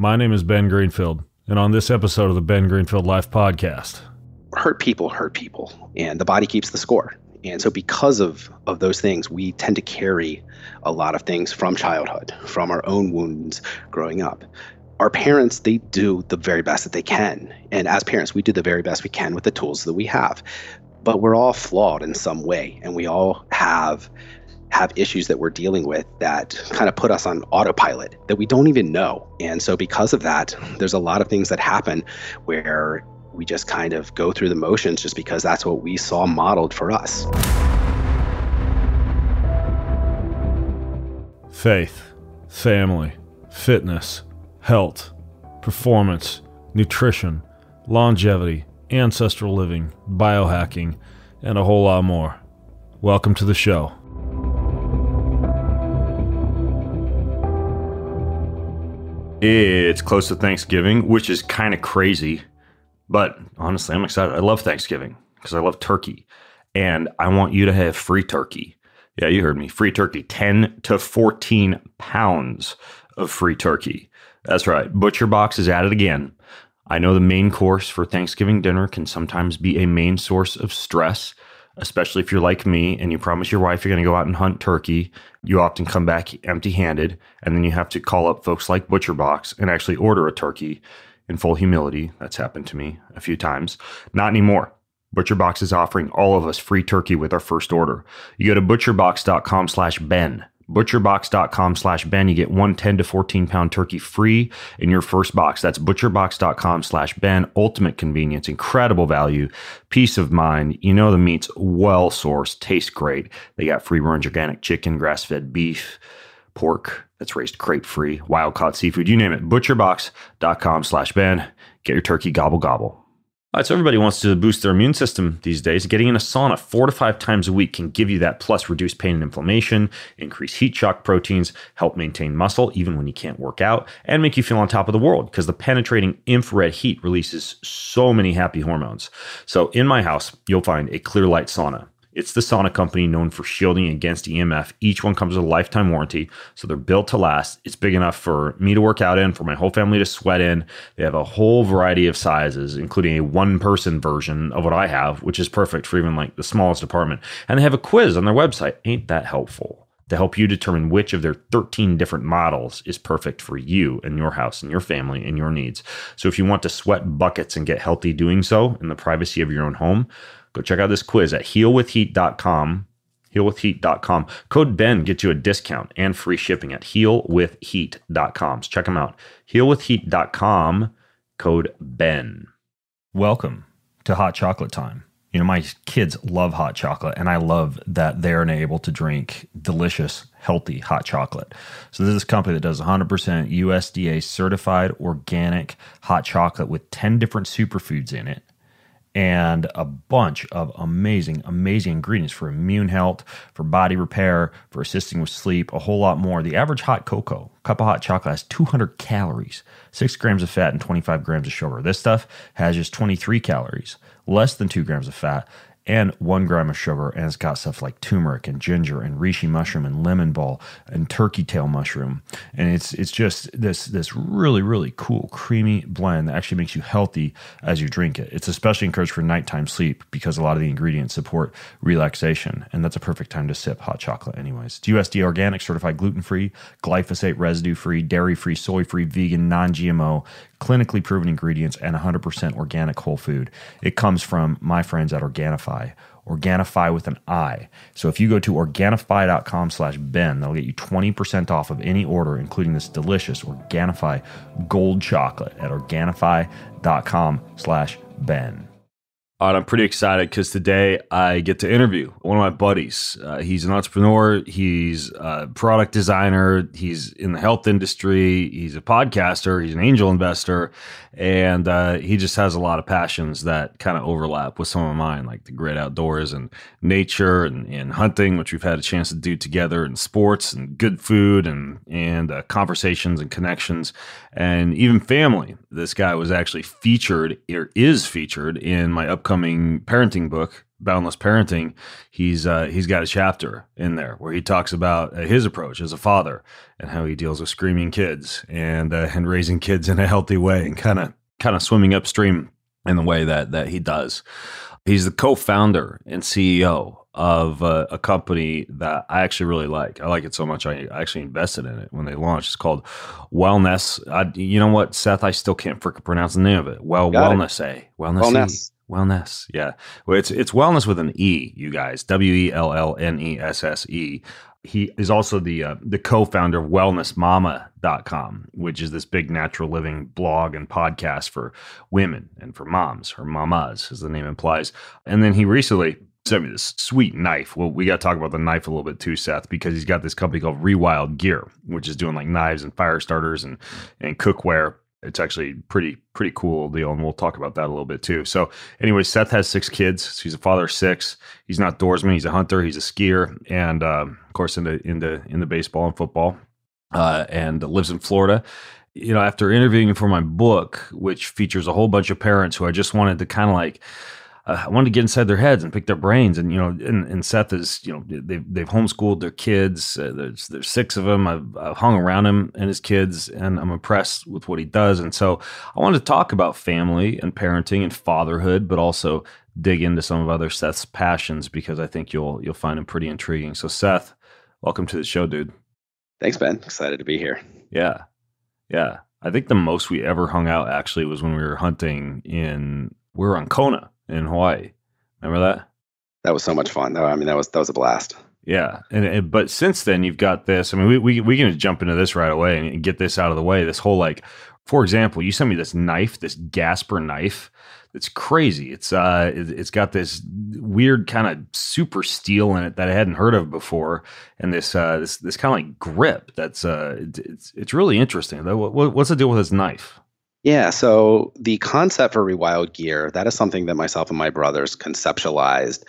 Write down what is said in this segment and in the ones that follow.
My name is Ben Greenfield, and on this episode of the Ben Greenfield Life Podcast, hurt people hurt people, and the body keeps the score. And so, because of, of those things, we tend to carry a lot of things from childhood, from our own wounds growing up. Our parents, they do the very best that they can. And as parents, we do the very best we can with the tools that we have. But we're all flawed in some way, and we all have have issues that we're dealing with that kind of put us on autopilot that we don't even know. And so, because of that, there's a lot of things that happen where we just kind of go through the motions just because that's what we saw modeled for us. Faith, family, fitness, health, performance, nutrition, longevity, ancestral living, biohacking, and a whole lot more. Welcome to the show. It's close to Thanksgiving, which is kind of crazy. But honestly, I'm excited. I love Thanksgiving because I love turkey. And I want you to have free turkey. Yeah, you heard me. Free turkey. 10 to 14 pounds of free turkey. That's right. Butcher Box is at it again. I know the main course for Thanksgiving dinner can sometimes be a main source of stress especially if you're like me and you promise your wife you're going to go out and hunt turkey. You often come back empty handed, and then you have to call up folks like Butcher Box and actually order a turkey. In full humility, that's happened to me a few times. Not anymore. ButcherBox is offering all of us free turkey with our first order. You go to butcherbox.com slash Ben butcherbox.com slash ben. You get one 10 to 14 pound turkey free in your first box. That's butcherbox.com slash ben. Ultimate convenience incredible value peace of mind. You know the meat's well sourced tastes great. They got free range organic chicken grass-fed beef pork that's raised crate free wild caught seafood. You name it butcherbox.com slash ben. Get your turkey gobble gobble all right, so everybody wants to boost their immune system these days. Getting in a sauna four to five times a week can give you that, plus reduce pain and inflammation, increase heat shock proteins, help maintain muscle even when you can't work out, and make you feel on top of the world because the penetrating infrared heat releases so many happy hormones. So in my house, you'll find a Clearlight sauna. It's the sauna company known for shielding against EMF. Each one comes with a lifetime warranty, so they're built to last. It's big enough for me to work out in, for my whole family to sweat in. They have a whole variety of sizes, including a one person version of what I have, which is perfect for even like the smallest apartment. And they have a quiz on their website. Ain't that helpful? to help you determine which of their 13 different models is perfect for you and your house and your family and your needs. So if you want to sweat buckets and get healthy doing so in the privacy of your own home, Go check out this quiz at healwithheat.com. Healwithheat.com. Code Ben gets you a discount and free shipping at healwithheat.com. So check them out. Healwithheat.com. Code Ben. Welcome to Hot Chocolate Time. You know, my kids love hot chocolate, and I love that they're able to drink delicious, healthy hot chocolate. So, this is a company that does 100% USDA certified organic hot chocolate with 10 different superfoods in it and a bunch of amazing, amazing ingredients for immune health, for body repair, for assisting with sleep, a whole lot more. The average hot cocoa, cup of hot chocolate, has 200 calories, six grams of fat, and 25 grams of sugar. This stuff has just 23 calories, less than two grams of fat, and one gram of sugar. And it's got stuff like turmeric and ginger and reishi mushroom and lemon balm and turkey tail mushroom. And it's it's just this this really really cool creamy blend that actually makes you healthy as you drink it. It's especially encouraged for nighttime sleep because a lot of the ingredients support relaxation, and that's a perfect time to sip hot chocolate. Anyways, it's USDA organic, certified gluten free, glyphosate residue free, dairy free, soy free, vegan, non GMO clinically proven ingredients, and 100% organic whole food. It comes from my friends at Organifi. Organifi with an I. So if you go to Organifi.com slash Ben, that'll get you 20% off of any order, including this delicious Organifi gold chocolate at Organifi.com slash Ben. All right, I'm pretty excited because today I get to interview one of my buddies. Uh, he's an entrepreneur, he's a product designer, he's in the health industry, he's a podcaster, he's an angel investor, and uh, he just has a lot of passions that kind of overlap with some of mine, like the great outdoors and nature and, and, hunting, which we've had a chance to do together, and sports and good food and and uh, conversations and connections, and even family. This guy was actually featured or is featured in my upcoming parenting book Boundless Parenting, he's uh, he's got a chapter in there where he talks about uh, his approach as a father and how he deals with screaming kids and uh, and raising kids in a healthy way and kind of kind of swimming upstream in the way that that he does. He's the co-founder and CEO of uh, a company that I actually really like. I like it so much I actually invested in it when they launched. It's called Wellnesse. I, you know what, Seth? I still can't freaking pronounce the name of it. Well, Got Wellness it. A Wellness. Wellness. Wellness. Yeah. Well, it's it's wellness with an E, you guys. W E L L N E S S E. He is also the uh, the co-founder of wellnessmama.com, which is this big natural living blog and podcast for women and for moms or mamas as the name implies. And then he recently sent me this sweet knife. Well, we got to talk about the knife a little bit too, Seth, because he's got this company called Rewild Gear, which is doing like knives and fire starters and and cookware. It's actually pretty pretty cool deal, and we'll talk about that a little bit too. So, anyway, Seth has six kids. So he's a father of six. He's not outdoorsman. He's a hunter. He's a skier, and uh, of course, into into into baseball and football, uh, and lives in Florida you know, after interviewing for my book, which features a whole bunch of parents who I just wanted to kind of like uh, I wanted to get inside their heads and pick their brains. And you know, and, and Seth is, you know, they've they've homeschooled their kids. Uh, there's there's six of them. I've, I've, hung around him and his kids, and I'm impressed with what he does. And so I wanted to talk about family and parenting and fatherhood, but also dig into some of other Seth's passions because I think you'll you'll find them pretty intriguing. So Seth, welcome to the show, dude. Thanks, Ben. Excited to be here. Yeah, yeah. I think the most we ever hung out actually was when we were hunting in we were on Kona in Hawaii. Remember that? That was so much fun. I mean, that was that was a blast. Yeah, and, and but since then you've got this. I mean, we we we can jump into this right away and get this out of the way. This whole like, for example, you sent me this knife, this Gasper knife. It's crazy. It's uh, it, it's got this weird kind of super steel in it that I hadn't heard of before, and this uh, this this kind of like grip. That's uh, it's it's really interesting. What, what's the deal with this knife? Yeah, so the concept for rewild gear, that is something that myself and my brothers conceptualized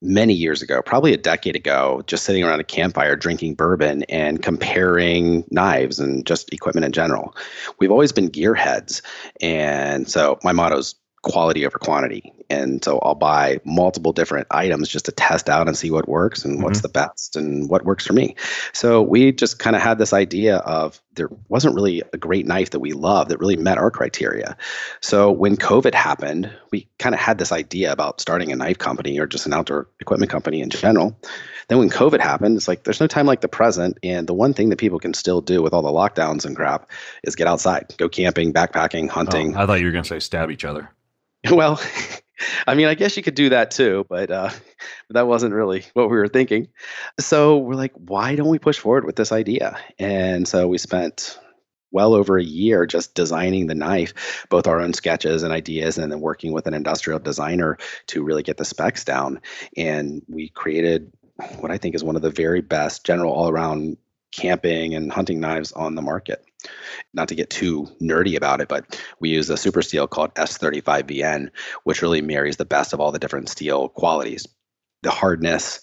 many years ago, probably a decade ago, just sitting around a campfire drinking bourbon and comparing knives and just equipment in general. We've always been gearheads. And so my motto is quality over quantity. And so I'll buy multiple different items just to test out and see what works and mm-hmm. what's the best and what works for me. So we just kind of had this idea of there wasn't really a great knife that we loved that really met our criteria. So when COVID happened, we kind of had this idea about starting a knife company or just an outdoor equipment company in general. Then when COVID happened, it's like there's no time like the present. And the one thing that people can still do with all the lockdowns and crap is get outside, go camping, backpacking, hunting. Oh, I thought you were going to say stab each other. Well, I mean, I guess you could do that too, but uh, that wasn't really what we were thinking. So we're like, why don't we push forward with this idea? And so we spent well over a year just designing the knife, both our own sketches and ideas, and then working with an industrial designer to really get the specs down. And we created what I think is one of the very best general all around camping and hunting knives on the market. Not to get too nerdy about it, but we use a super steel called S35VN, which really marries the best of all the different steel qualities. The hardness,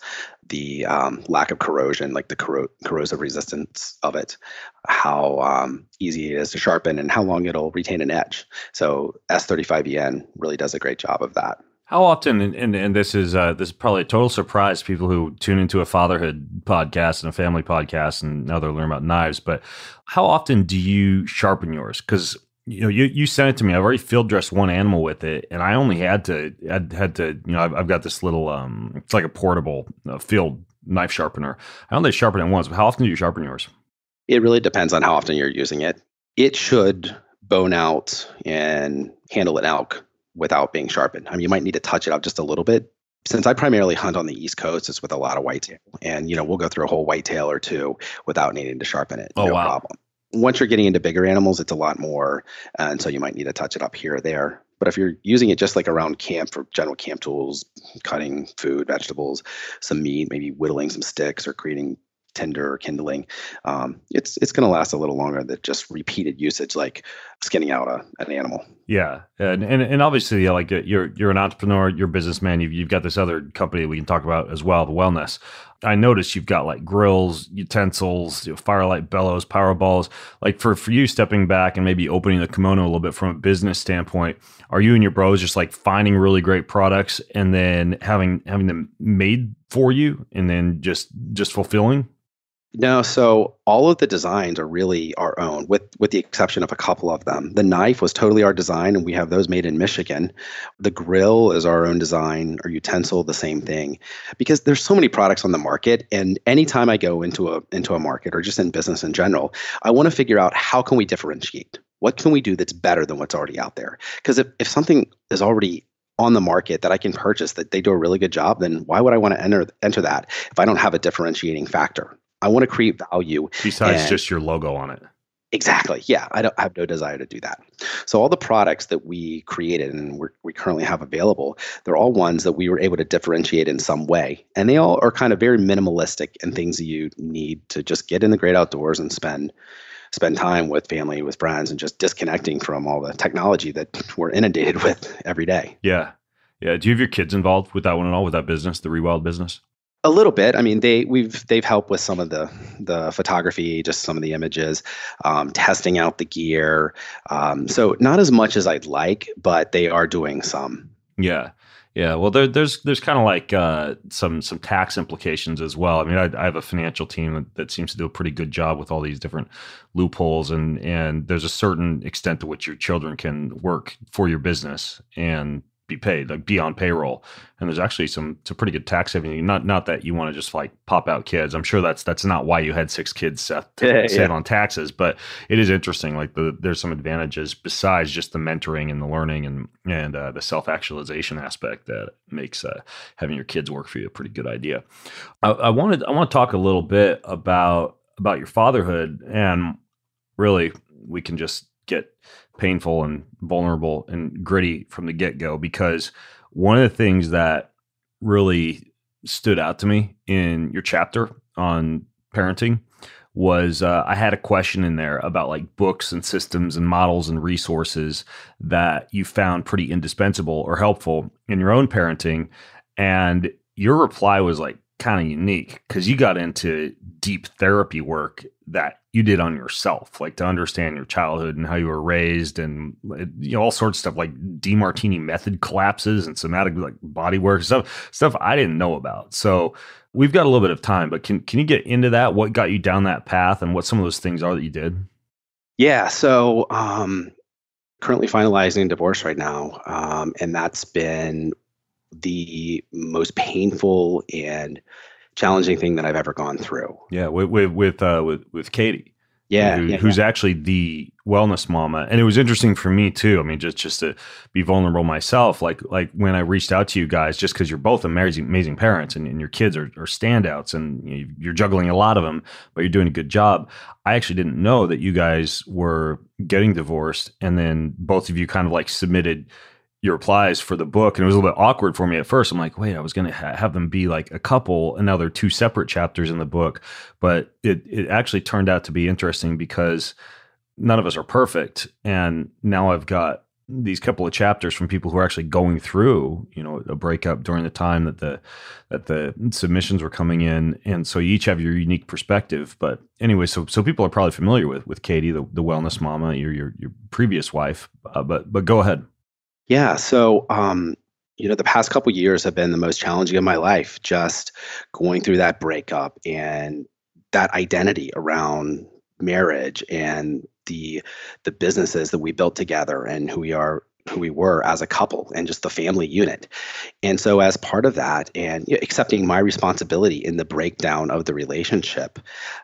the um, lack of corrosion, like the corro- corrosive resistance of it, how um, easy it is to sharpen, and how long it'll retain an edge. So S35VN really does a great job of that. How often, and, and, this is uh, this is probably a total surprise to people who tune into a fatherhood podcast and a family podcast, and now they're learning about knives. But how often do you sharpen yours? Because you know, you, you sent it to me. I've already field dressed one animal with it, and I only had to I had to you know I've, I've got this little um it's like a portable uh, field knife sharpener. I only sharpen it once. But how often do you sharpen yours? It really depends on how often you're using it. It should bone out and handle an elk without being sharpened. I mean, you might need to touch it up just a little bit. Since I primarily hunt on the East Coast, it's with a lot of whitetail, and you know we'll go through a whole whitetail or two without needing to sharpen it. Oh, no wow. problem. Once you're getting into bigger animals, it's a lot more, and so you might need to touch it up here or there. But if you're using it just like around camp for general camp tools, cutting food, vegetables, some meat, maybe whittling some sticks or creating Tinder or kindling, um, it's it's going to last a little longer than just repeated usage, like skinning out a, an animal. Yeah, and and, and obviously, like uh, you're you're an entrepreneur, you're a businessman. You've you've got this other company we can talk about as well, the Wellnesse. I noticed you've got like grills, utensils, you know, firelight bellows, power balls. Like for for you stepping back and maybe opening the kimono a little bit from a business standpoint, are you and your bros just like finding really great products and then having having them made for you and then just just fulfilling? No, so all of the designs are really our own, with with the exception of a couple of them. The knife was totally our design, and we have those made in Michigan. The grill is our own design, or utensil, the same thing. Because there's so many products on the market, and anytime I go into a into a market or just in business in general, I want to figure out how can we differentiate. What can we do that's better than what's already out there? Because if, if something is already on the market that I can purchase that they do a really good job, then why would I want to enter enter that if I don't have a differentiating factor? I want to create value besides and, just your logo on it. Exactly. Yeah, I don't I have no desire to do that. So all the products that we created and we currently have available, they're all ones that we were able to differentiate in some way, and they all are kind of very minimalistic and things that you need to just get in the great outdoors and spend spend time with family, with friends, and just disconnecting from all the technology that we're inundated with every day. Yeah, yeah. Do you have your kids involved with that one at all? With that business, the Rewild business? A little bit. I mean, they we've they've helped with some of the the photography, just some of the images, um, testing out the gear. Um, so not as much as I'd like, but they are doing some. Yeah. Yeah, well, there, there's there's kind of like uh, some some tax implications as well. I mean, I, I have a financial team that, that, seems to do a pretty good job with all these different loopholes, and and there's a certain extent to which your children can work for your business, and be paid, like be on payroll. And there's actually some some pretty good tax saving. Not not that you want to just like pop out kids. I'm sure that's that's not why you had six kids Seth to yeah, save yeah. on taxes, but it is interesting. Like the, there's some advantages besides just the mentoring and the learning and and uh, the self actualization aspect that makes uh, having your kids work for you a pretty good idea. I, I wanted I want to talk a little bit about about your fatherhood and really we can just get painful and vulnerable and gritty from the get go because one of the things that really stood out to me in your chapter on parenting was uh, I had a question in there about like books and systems and models and resources that you found pretty indispensable or helpful in your own parenting. And your reply was like kind of unique because you got into deep therapy work that you did on yourself, like to understand your childhood and how you were raised, and you know all sorts of stuff like Demartini method collapses and somatic like body work stuff, stuff I didn't know about. So we've got a little bit of time, but can can you get into that? What got you down that path, and what some of those things are that you did? Yeah, so um, currently finalizing divorce right now, um, and that's been the most painful and challenging thing that I've ever gone through. Yeah, with with with uh, with, with Katie. Yeah, who, yeah, who's yeah. actually the wellness mama, and it was interesting for me too. I mean, just just to be vulnerable myself, like like when I reached out to you guys, just because you're both amazing amazing parents, and, and your kids are, are standouts, and you know, you're juggling a lot of them, but you're doing a good job. I actually didn't know that you guys were getting divorced, and then both of you kind of like submitted your replies for the book and it was a little bit awkward for me at first. I'm like wait i was going to ha- have them be like a couple and now they're two separate chapters in the book. But it, it actually turned out to be interesting because none of us are perfect. And now i've got these couple of chapters from people who are actually going through you know a breakup during the time that the that the submissions were coming in. And so you each have your unique perspective. But anyway so so people are probably familiar with with katie the, the wellness mama your your, your previous wife. Uh, but but go ahead yeah. So, um, you know, the past couple years have been the most challenging of my life, just going through that breakup and that identity around marriage and the the businesses that we built together and who we are who we were as a couple and just the family unit. And so, as part of that, and accepting my responsibility in the breakdown of the relationship,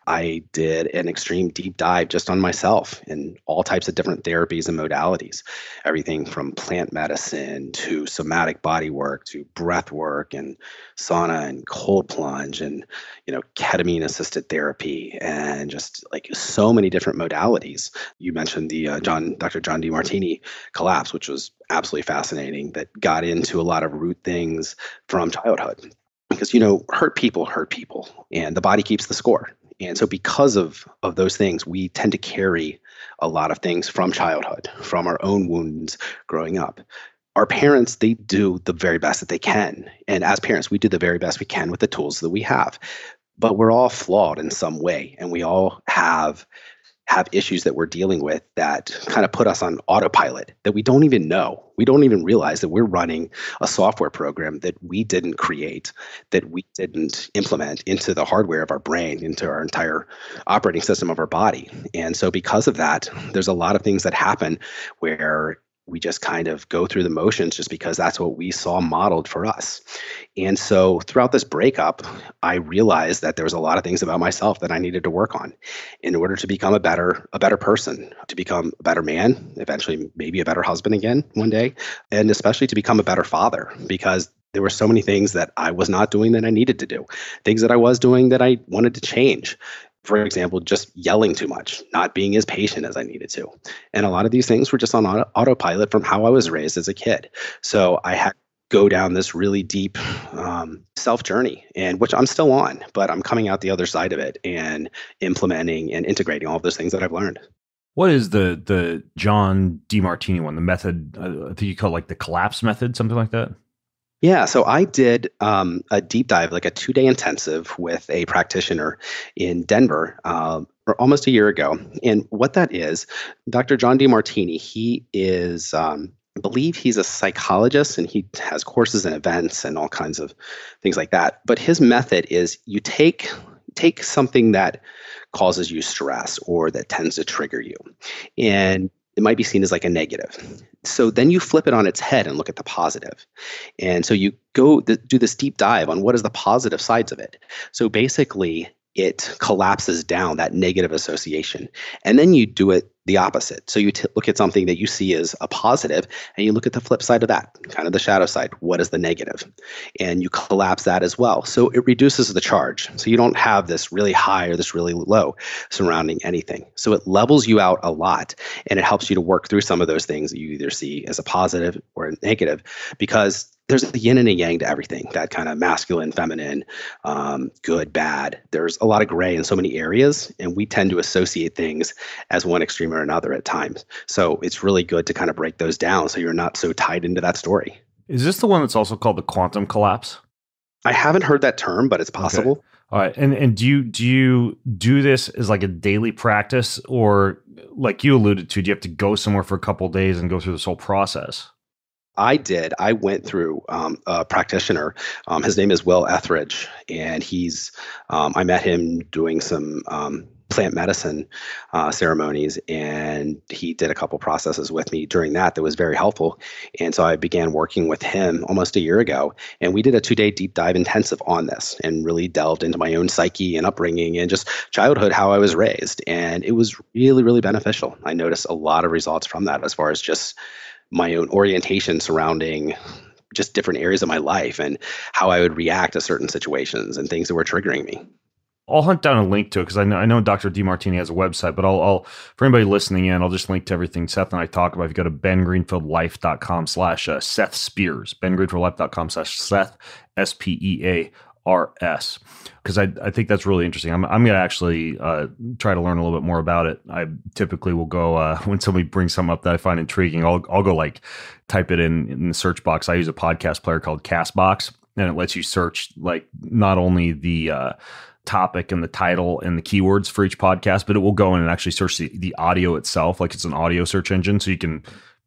I did an extreme deep dive just on myself in all types of different therapies and modalities everything from plant medicine to somatic body work to breath work and sauna and cold plunge and you know ketamine assisted therapy and just like so many different modalities you mentioned the uh, john dr john demartini collapse which was absolutely fascinating that got into a lot of root things from childhood because you know hurt people hurt people and the body keeps the score And so because of of those things, we tend to carry a lot of things from childhood, from our own wounds growing up. Our parents, they do the very best that they can. And as parents, we do the very best we can with the tools that we have. But we're all flawed in some way, and we all have have issues that we're dealing with that kind of put us on autopilot that we don't even know. We don't even realize that we're running a software program that we didn't create, that we didn't implement into the hardware of our brain, into our entire operating system of our body. And so, because of that, there's a lot of things that happen where we just kind of go through the motions just because that's what we saw modeled for us. And so throughout this breakup, I realized that there was a lot of things about myself that I needed to work on in order to become a better a better person, to become a better man, eventually maybe a better husband again one day, and especially to become a better father because there were so many things that I was not doing that I needed to do, things that I was doing that I wanted to change for example, just yelling too much, not being as patient as I needed to. And a lot of these things were just on auto- autopilot from how I was raised as a kid. So I had to go down this really deep um, self journey, and which I'm still on, but I'm coming out the other side of it and implementing and integrating all of those things that I've learned. What is the the John Demartini one? The method uh, I think you call it like the collapse method, something like that. Yeah, so I did um, a deep dive, like a two day intensive with a practitioner in Denver uh, almost a year ago. And what that is, Dr. John Demartini, he is, um, I believe he's a psychologist and he has courses and events and all kinds of things like that. But his method is you take take something that causes you stress or that tends to trigger you and it might be seen as like a negative. So then you flip it on its head and look at the positive. And so you go th- do this deep dive on what is the positive sides of it. So basically, it collapses down that negative association. And then you do it the opposite. So you t- look at something that you see as a positive and you look at the flip side of that, kind of the shadow side. What is the negative? And you collapse that as well. So it reduces the charge. So you don't have this really high or this really low surrounding anything. So it levels you out a lot and it helps you to work through some of those things that you either see as a positive or a negative because there's a yin and a yang to everything that kind of masculine feminine um, good bad. There's a lot of gray in so many areas and we tend to associate things as one extreme or another at times. So it's really good to kind of break those down so you're not so tied into that story. Is this the one that's also called the quantum collapse? I haven't heard that term but it's possible. Okay. all right. And and do you do you do this as like a daily practice or like you alluded to do you have to go somewhere for a couple days and go through this whole process I did. I went through um, a practitioner. Um, his name is Will Etheridge, and he's. Um, I met him doing some um, plant medicine uh, ceremonies, and he did a couple processes with me during that that was very helpful. And so I began working with him almost a year ago, and we did a two-day deep dive intensive on this, and really delved into my own psyche and upbringing and just childhood, how I was raised, and it was really, really beneficial. I noticed a lot of results from that as far as just my own orientation surrounding just different areas of my life and how I would react to certain situations and things that were triggering me. I'll hunt down a link to it because I know I know Dr. Demartini has a website, but I'll, I'll for anybody listening in, I'll just link to everything Seth and I talk about. If you go to bengreenfieldlife.com slash uh, Seth Spears, bengreenfieldlife.com slash Seth S P E A RS because I, I think that's really interesting. I'm, I'm going to actually uh, try to learn a little bit more about it. I typically will go uh, when somebody brings something up that I find intriguing. I'll I'll go like type it in in the search box. I use a podcast player called Castbox, and it lets you search like not only the uh, topic and the title and the keywords for each podcast, but it will go in and actually search the, the audio itself, like it's an audio search engine, so you can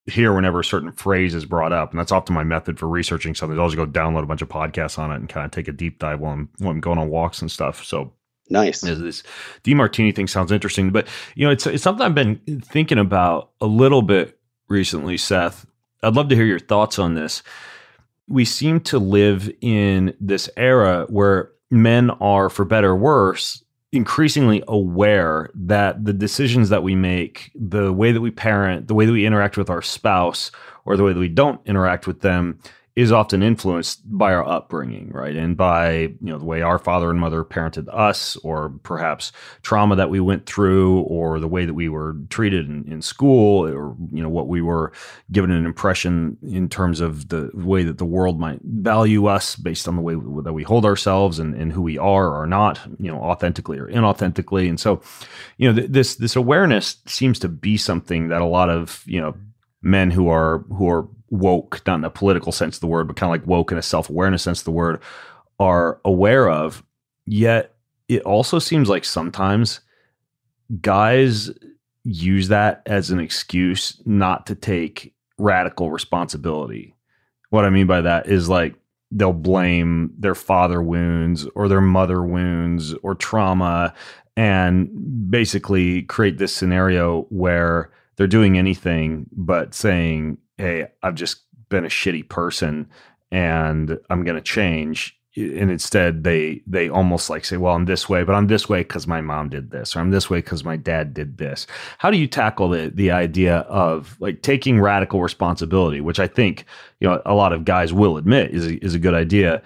hear whenever a certain phrase is brought up. And that's often my method for researching something. I'll just go download a bunch of podcasts on it and kind of take a deep dive while I'm, while I'm going on walks and stuff. So nice. This Demartini thing sounds interesting, but you know, it's, it's something I've been thinking about a little bit recently, Seth. I'd love to hear your thoughts on this. We seem to live in this era where men are, for better or worse, increasingly aware that the decisions that we make, the way that we parent, the way that we interact with our spouse, or the way that we don't interact with them is often influenced by our upbringing, right? And by, you know, the way our father and mother parented us, or perhaps trauma that we went through, or the way that we were treated in, in school, or, you know, what we were given an impression in terms of the way that the world might value us based on the way that we hold ourselves and, and who we are or not, you know, authentically or inauthentically. And so, you know, th- this this awareness seems to be something that a lot of, you know, men who are who are woke, not in a political sense of the word, but kind of like woke in a self awareness sense of the word, are aware of. Yet it also seems like sometimes guys use that as an excuse not to take radical responsibility. What I mean by that is like they'll blame their father wounds or their mother wounds or trauma and basically create this scenario where they're doing anything but saying, Hey, I've just been a shitty person and I'm going to change. And instead, they they almost like say, "Well, I'm this way, but I'm this way because my mom did this, or I'm this way because my dad did this." How do you tackle the the idea of like taking radical responsibility, which I think you know a lot of guys will admit is a, is a good idea,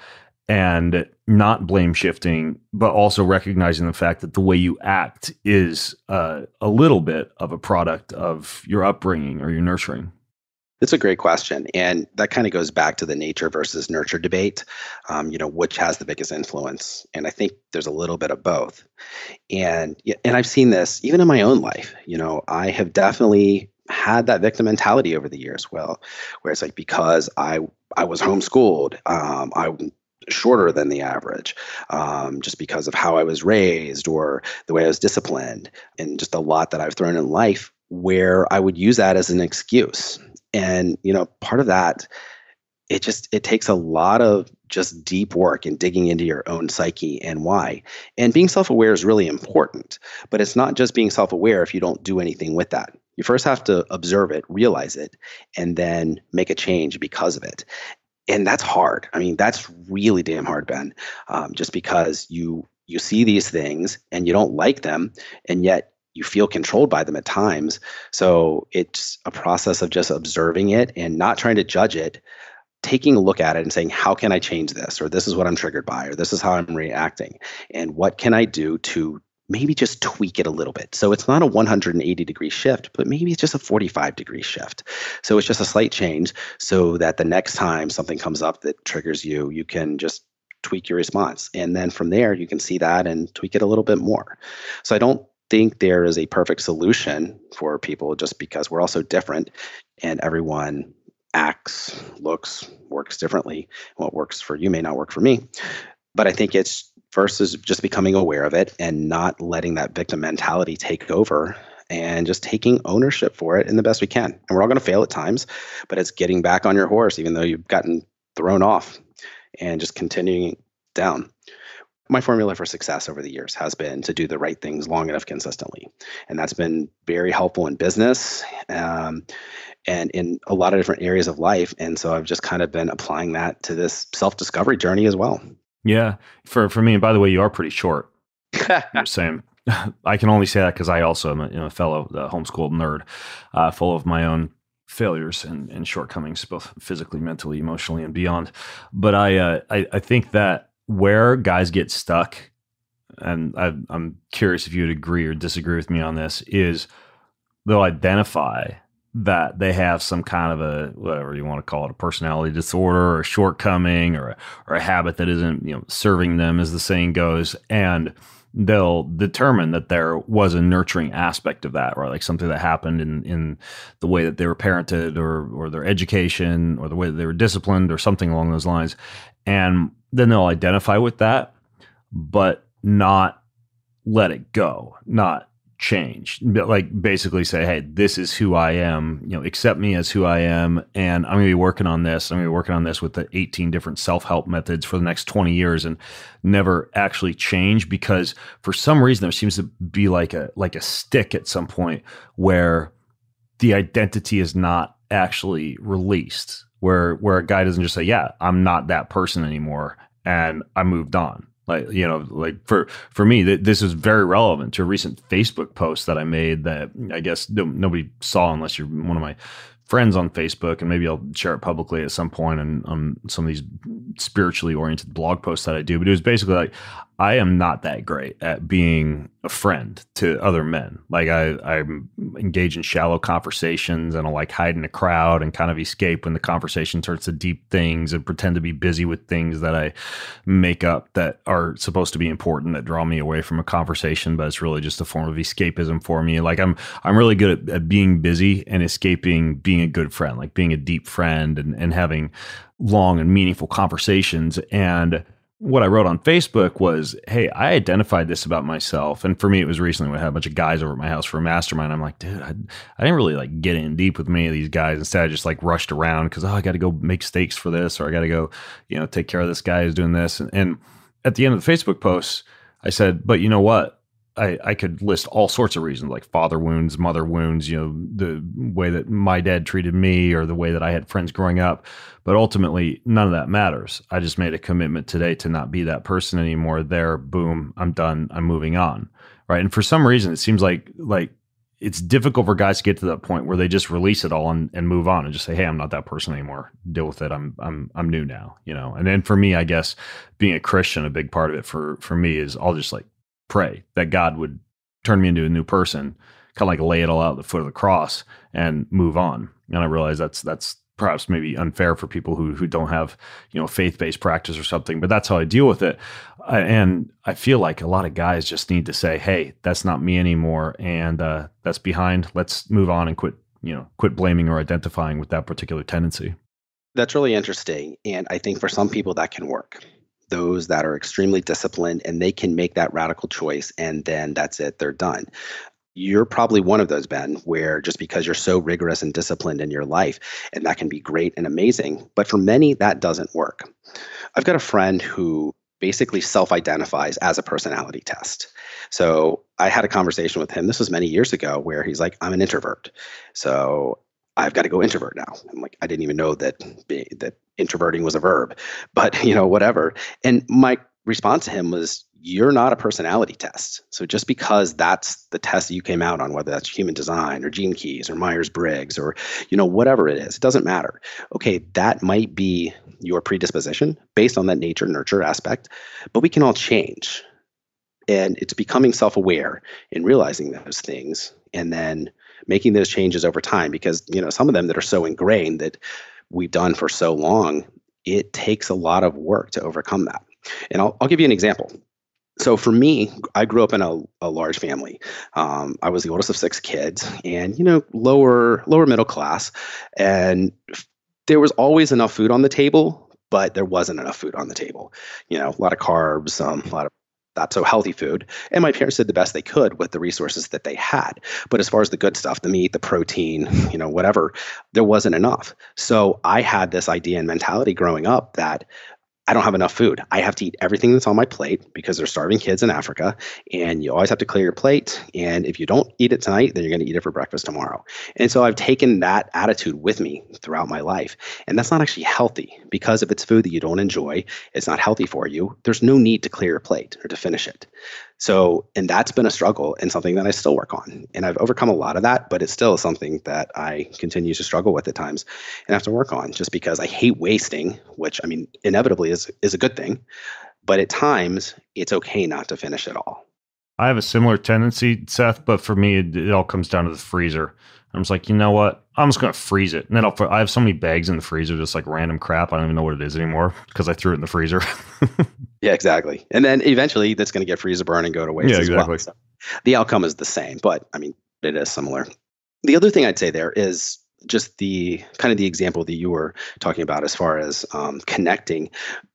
and not blame shifting, but also recognizing the fact that the way you act is uh, a little bit of a product of your upbringing or your nurturing? It's a great question, and that kind of goes back to the nature versus nurture debate. Um, you know, which has the biggest influence? And I think there's a little bit of both. And and I've seen this even in my own life. You know, I have definitely had that victim mentality over the years. Well, where it's like because I I was homeschooled, um, I shorter than the average um, just because of how I was raised or the way I was disciplined, and just a lot that I've thrown in life where I would use that as an excuse. And, you know, part of that, it just it takes a lot of just deep work and digging into your own psyche and why. And being self-aware is really important, but it's not just being self-aware if you don't do anything with that. You first have to observe it, realize it, and then make a change because of it and that's hard. I mean, that's really damn hard, Ben. Um, just because you you see these things and you don't like them, and yet you feel controlled by them at times. So it's a process of just observing it and not trying to judge it, taking a look at it and saying, how can I change this? Or this is what I'm triggered by, or this is how I'm reacting. And what can I do to maybe just tweak it a little bit. So it's not a 180 degree shift, but maybe it's just a 45 degree shift. So it's just a slight change so that the next time something comes up that triggers you, you can just tweak your response. And then from there, you can see that and tweak it a little bit more. So I don't think there is a perfect solution for people just because we're all so different and everyone acts, looks, works differently. What works for you may not work for me. But I think it's First is just becoming aware of it and not letting that victim mentality take over and just taking ownership for it in the best we can. And we're all going to fail at times, but it's getting back on your horse, even though you've gotten thrown off and just continuing down. My formula for success over the years has been to do the right things long enough consistently. And that's been very helpful in business um, and in a lot of different areas of life. And so I've just kind of been applying that to this self discovery journey as well. Yeah, for for me. And by the way, you are pretty short. Same. I can only say that because I also am a, you know, a fellow uh, homeschooled nerd, uh, full of my own failures and, and shortcomings, both physically, mentally, emotionally, and beyond. But I, uh, I, I think that where guys get stuck, and I, I'm curious if you would agree or disagree with me on this, is they'll identify that they have some kind of a whatever you want to call it a personality disorder or a shortcoming or a, or a habit that isn't you know serving them as the saying goes and they'll determine that there was a nurturing aspect of that right? Like something that happened in in the way that they were parented or or their education or the way that they were disciplined or something along those lines. And then they'll identify with that but not let it go not change. But like basically say hey this is who i am. You know accept me as who i am and i'm going to be working on this. I'm going to be working on this with the 18 different self-help methods for the next 20 years and never actually change. Because for some reason there seems to be like a like a stick at some point where the identity is not actually released where where a guy doesn't just say yeah i'm not that person anymore and i moved on like you know like for for me th- this is very relevant to a recent facebook post that i made that i guess nobody saw unless you're one of my friends on Facebook, and maybe I'll share it publicly at some point and on some of these spiritually oriented blog posts that I do. But it was basically like I am not that great at being a friend to other men. Like I, I engage in shallow conversations and I like hide in a crowd and kind of escape when the conversation turns to deep things and pretend to be busy with things that I make up that are supposed to be important that draw me away from a conversation, but it's really just a form of escapism for me. Like I'm, I'm really good at, at being busy and escaping being a good friend, like being a deep friend and, and having long and meaningful conversations. And what I wrote on Facebook was, hey, I identified this about myself. And for me, it was recently when I had a bunch of guys over at my house for a mastermind. I'm like, dude, I, I didn't really like get in deep with many of these guys. Instead, I just like rushed around because, oh, I got to go make steaks for this, or I got to go, you know, take care of this guy who's doing this. And, and at the end of the Facebook post, I said, but you know what? I, I could list all sorts of reasons like father wounds, mother wounds, you know, the way that my dad treated me or the way that I had friends growing up. But ultimately, none of that matters. I just made a commitment today to not be that person anymore. There, boom, I'm done. I'm moving on. Right. And for some reason, it seems like like it's difficult for guys to get to that point where they just release it all and, and move on and just say, Hey, I'm not that person anymore. Deal with it. I'm I'm I'm new now, you know. And then for me, I guess being a Christian, a big part of it for for me is I'll just like pray that God would turn me into a new person, kind of like lay it all out at the foot of the cross and move on. And I realize that's that's perhaps maybe unfair for people who who don't have you know faith based practice or something, but that's how I deal with it. I, and I feel like a lot of guys just need to say, "Hey, that's not me anymore, and uh, that's behind. Let's move on and quit." You know, quit blaming or identifying with that particular tendency. That's really interesting. And I think for some people that can work those that are extremely disciplined and they can make that radical choice and then that's it they're done you're probably one of those ben where just because you're so rigorous and disciplined in your life and that can be great and amazing but for many that doesn't work i've got a friend who basically self-identifies as a personality test so i had a conversation with him this was many years ago where he's like i'm an introvert so I've got to go introvert now. I'm like, I didn't even know that that introverting was a verb, but you know, whatever. And my response to him was, you're not a personality test. So just because that's the test that you came out on, whether that's human design or gene keys or Myers Briggs or you know whatever it is, it doesn't matter. Okay, that might be your predisposition based on that nature nurture aspect, but we can all change. And it's becoming self-aware in realizing those things and then making those changes over time because you know some of them that are so ingrained that we've done for so long it takes a lot of work to overcome that and i'll, I'll give you an example so for me i grew up in a, a large family um, i was the oldest of six kids and you know lower lower middle class and there was always enough food on the table but there wasn't enough food on the table you know a lot of carbs um, a lot of not so healthy food. And my parents did the best they could with the resources that they had. But as far as the good stuff, the meat, the protein, you know, whatever, there wasn't enough. So I had this idea and mentality growing up that I don't have enough food. I have to eat everything that's on my plate because there's starving kids in Africa, and you always have to clear your plate. And if you don't eat it tonight, then you're going to eat it for breakfast tomorrow. And so I've taken that attitude with me throughout my life. And that's not actually healthy because if it's food that you don't enjoy, it's not healthy for you. There's no need to clear your plate or to finish it. So, and that's been a struggle and something that I still work on. And I've overcome a lot of that, but it's still something that I continue to struggle with at times and have to work on just because I hate wasting, which I mean, inevitably is, is a good thing. But at times, it's okay not to finish it all. I have a similar tendency, Seth, but for me, it, it all comes down to the freezer. I'm just like, you know what? I'm just gonna freeze it, and then I'll. I have so many bags in the freezer, just like random crap. I don't even know what it is anymore because I threw it in the freezer. yeah, exactly. And then eventually, that's gonna get freezer burn and go to waste. Yeah, exactly. Well. So the outcome is the same, but I mean, it is similar. The other thing I'd say there is just the kind of the example that you were talking about as far as um, connecting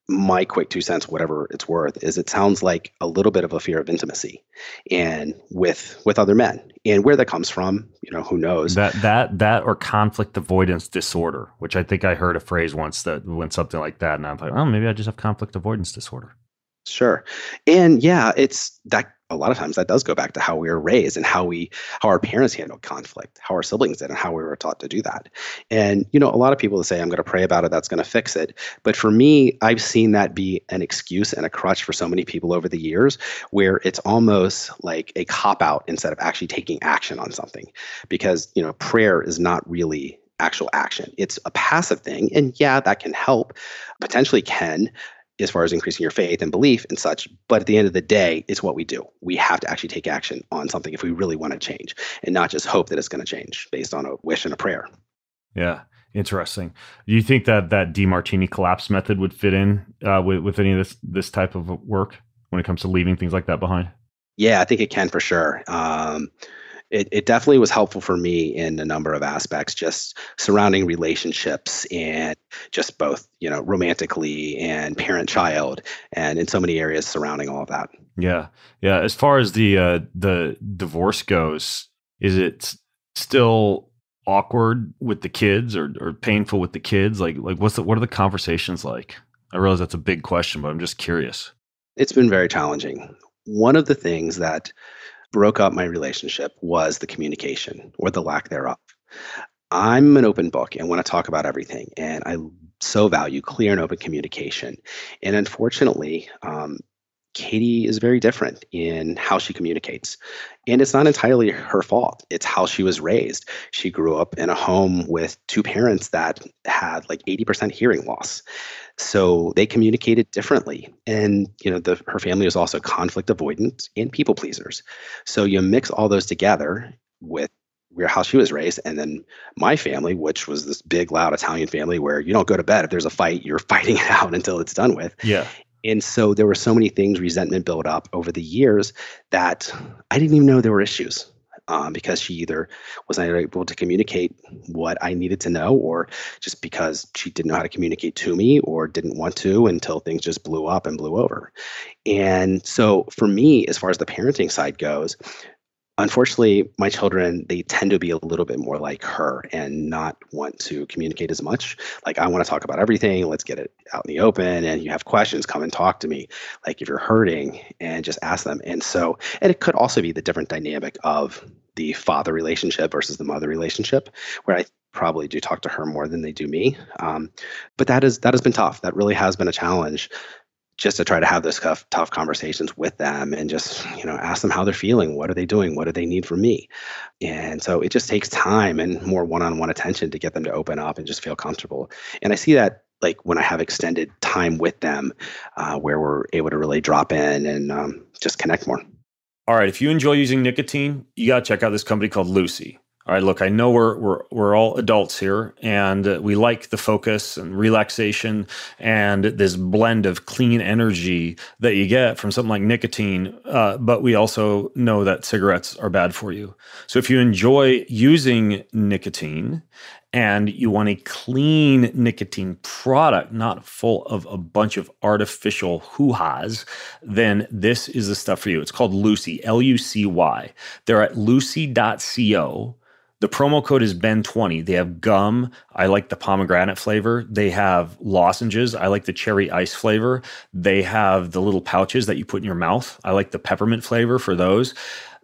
my quick two cents whatever it's worth is it sounds like a little bit of a fear of intimacy and with with other men and where that comes from you know who knows that that that or conflict avoidance disorder which i think i heard a phrase once that went something like that and i'm like oh maybe i just have conflict avoidance disorder Sure. And yeah, it's that a lot of times that does go back to how we were raised and how we how our parents handled conflict, how our siblings did and how we were taught to do that. And you know, a lot of people say I'm going to pray about it, that's going to fix it. But for me, I've seen that be an excuse and a crutch for so many people over the years where it's almost like a cop out instead of actually taking action on something. Because, you know, prayer is not really actual action. It's a passive thing. And yeah, that can help, potentially can, as far as increasing your faith and belief and such. But at the end of the day, it's what we do. We have to actually take action on something if we really want to change and not just hope that it's going to change based on a wish and a prayer. Yeah. Interesting. Do you think that that Demartini collapse method would fit in uh, with with any of this this type of work when it comes to leaving things like that behind? Yeah, I think it can for sure. Um, it, it definitely was helpful for me in a number of aspects, just surrounding relationships and just both, you know, romantically and parent child, and in so many areas surrounding all of that. Yeah, yeah. As far as the uh, the divorce goes, is it still awkward with the kids or, or painful with the kids? Like like what's the what are the conversations like? I realize that's a big question, but I'm just curious. It's been very challenging. One of the things that broke up my relationship was the communication or the lack thereof. I'm an open book and want to talk about everything, and I so value clear and open communication. And unfortunately, um, Katie is very different in how she communicates. And it's not entirely her fault. It's how she was raised. She grew up in a home with two parents that had like 80% hearing loss. So they communicated differently. And, you know, the, her family was also conflict avoidant and people pleasers. So you mix all those together with where how she was raised and then my family which was this big loud italian family where you don't go to bed if there's a fight you're fighting it out until it's done with yeah and so there were so many things, resentment built up over the years that I didn't even know there were issues um, because she either was not able to communicate what I needed to know, or just because she didn't know how to communicate to me or didn't want to until things just blew up and blew over. And so for me, as far as the parenting side goes, unfortunately my children they tend to be a little bit more like her and not want to communicate as much. Like i want to talk about everything let's get it out in the open and you have questions come and talk to me. Like if you're hurting and just ask them. And so and it could also be the different dynamic of the father relationship versus the mother relationship where i probably do talk to her more than they do me. Um, but that is that has been tough. That really has been a challenge just to try to have those tough, tough conversations with them and just you know ask them how they're feeling what are they doing what do they need from me? And so it just takes time and more one-on-one attention to get them to open up and just feel comfortable. And i see that like when i have extended time with them uh, where we're able to really drop in and um, just connect more. All right if you enjoy using nicotine you got to check out this company called lucy all right, look, I know we're we're we're all adults here, and uh, we like the focus and relaxation and this blend of clean energy that you get from something like nicotine. Uh, but we also know that cigarettes are bad for you. So if you enjoy using nicotine and you want a clean nicotine product, not full of a bunch of artificial hoo-has, then this is the stuff for you. It's called Lucy, L-U-C-Y. They're at lucy.co the promo code is Ben20. They have gum. I like the pomegranate flavor. They have lozenges. I like the cherry ice flavor. They have the little pouches that you put in your mouth. I like the peppermint flavor for those.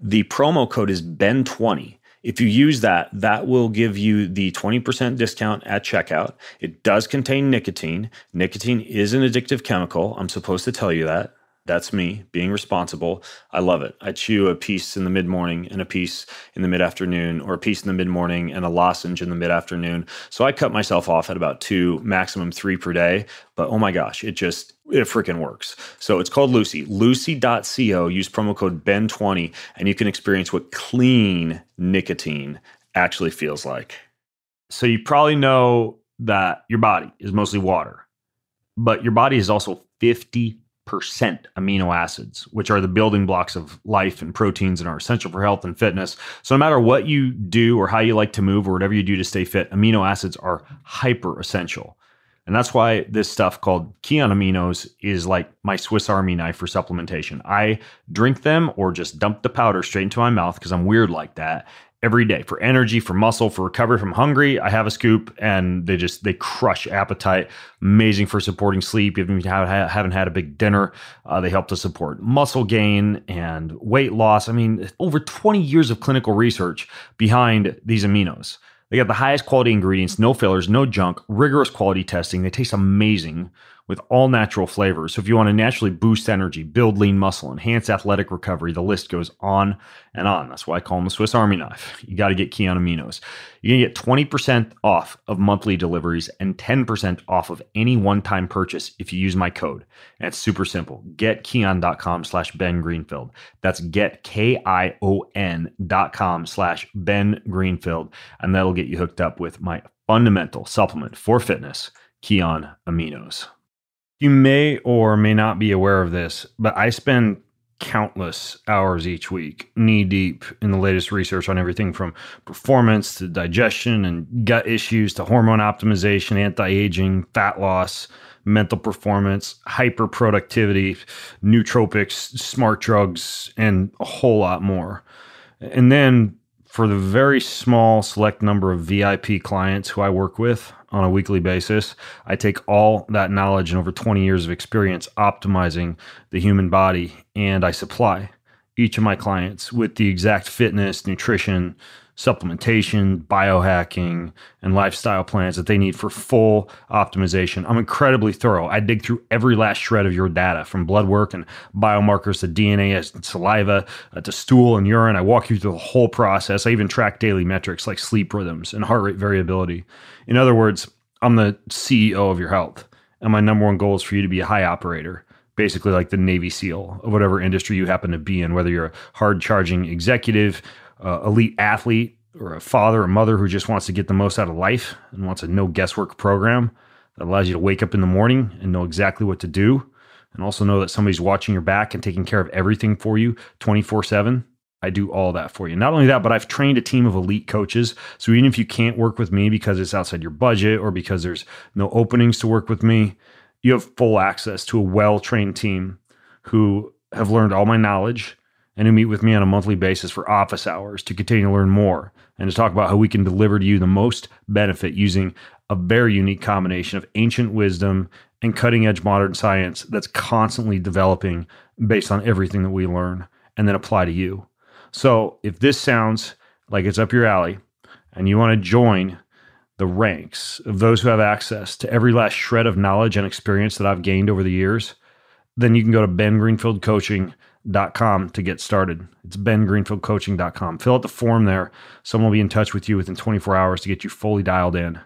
The promo code is Ben20. If you use that, that will give you the 20% discount at checkout. It does contain nicotine. Nicotine is an addictive chemical. I'm supposed to tell you that. That's me being responsible. I love it. I chew a piece in the mid morning and a piece in the mid afternoon, or a piece in the mid morning and a lozenge in the mid afternoon. So I cut myself off at about two, maximum three per day. But oh my gosh, it just, it freaking works. So it's called Lucy, lucy.co. Use promo code BEN20 and you can experience what clean nicotine actually feels like. So you probably know that your body is mostly water, but your body is also 50 percent amino acids, which are the building blocks of life and proteins and are essential for health and fitness. So, no matter what you do or how you like to move or whatever you do to stay fit, amino acids are hyper essential. And that's why this stuff called Kion Aminos is like my Swiss Army knife for supplementation. I drink them or just dump the powder straight into my mouth because I'm weird like that every day for energy, for muscle, for recovery from hungry. I have a scoop and they just they crush appetite. Amazing for supporting sleep. Even if you haven't had a big dinner, uh, they help to support muscle gain and weight loss. I mean, over 20 years of clinical research behind these aminos. They got the highest quality ingredients, no fillers, no junk, rigorous quality testing. They taste amazing with all natural flavors. So if you want to naturally boost energy, build lean muscle, enhance athletic recovery, the list goes on and on. That's why I call them the Swiss Army knife. You got to get Kion Aminos. You're going to get 20% off of monthly deliveries and 10% off of any one-time purchase if you use my code. And it's super simple. Getkion.com slash Ben Greenfield. That's get K-I-O-N dot com slash Ben Greenfield. And that'll get you hooked up with my fundamental supplement for fitness, Kion Aminos. You may or may not be aware of this, but I spend countless hours each week, knee deep in the latest research on everything from performance to digestion and gut issues to hormone optimization, anti aging, fat loss, mental performance, hyper productivity, nootropics, smart drugs, and a whole lot more. And then for the very small select number of VIP clients who I work with, on a weekly basis. I take all that knowledge and over 20 years of experience optimizing the human body and I supply each of my clients with the exact fitness, nutrition, supplementation, biohacking, and lifestyle plans that they need for full optimization. I'm incredibly thorough. I dig through every last shred of your data from blood work and biomarkers to DNA and saliva uh, to stool and urine. I walk you through the whole process. I even track daily metrics like sleep rhythms and heart rate variability. In other words, I'm the CEO of your health, and my number one goal is for you to be a high operator basically like the Navy SEAL of whatever industry you happen to be in, whether you're a hard charging executive, uh, elite athlete or a father or mother who just wants to get the most out of life and wants a no guesswork program that allows you to wake up in the morning and know exactly what to do and also know that somebody's watching your back and taking care of everything for you 24 7 I do all that for you. Not only that, but I've trained a team of elite coaches. So even if you can't work with me because it's outside your budget or because there's no openings to work with me, you have full access to a well trained team who have learned all my knowledge and who meet with me on a monthly basis for office hours to continue to learn more and to talk about how we can deliver to you the most benefit using a very unique combination of ancient wisdom and cutting edge modern science that's constantly developing based on everything that we learn and then apply to you. So if this sounds like it's up your alley and you want to join the ranks of those who have access to every last shred of knowledge and experience that I've gained over the years, then you can go to bengreenfieldcoaching.com com to get started. It's bengreenfieldcoaching.com. Fill out the form there. Someone will be in touch with you within 24 hours to get you fully dialed in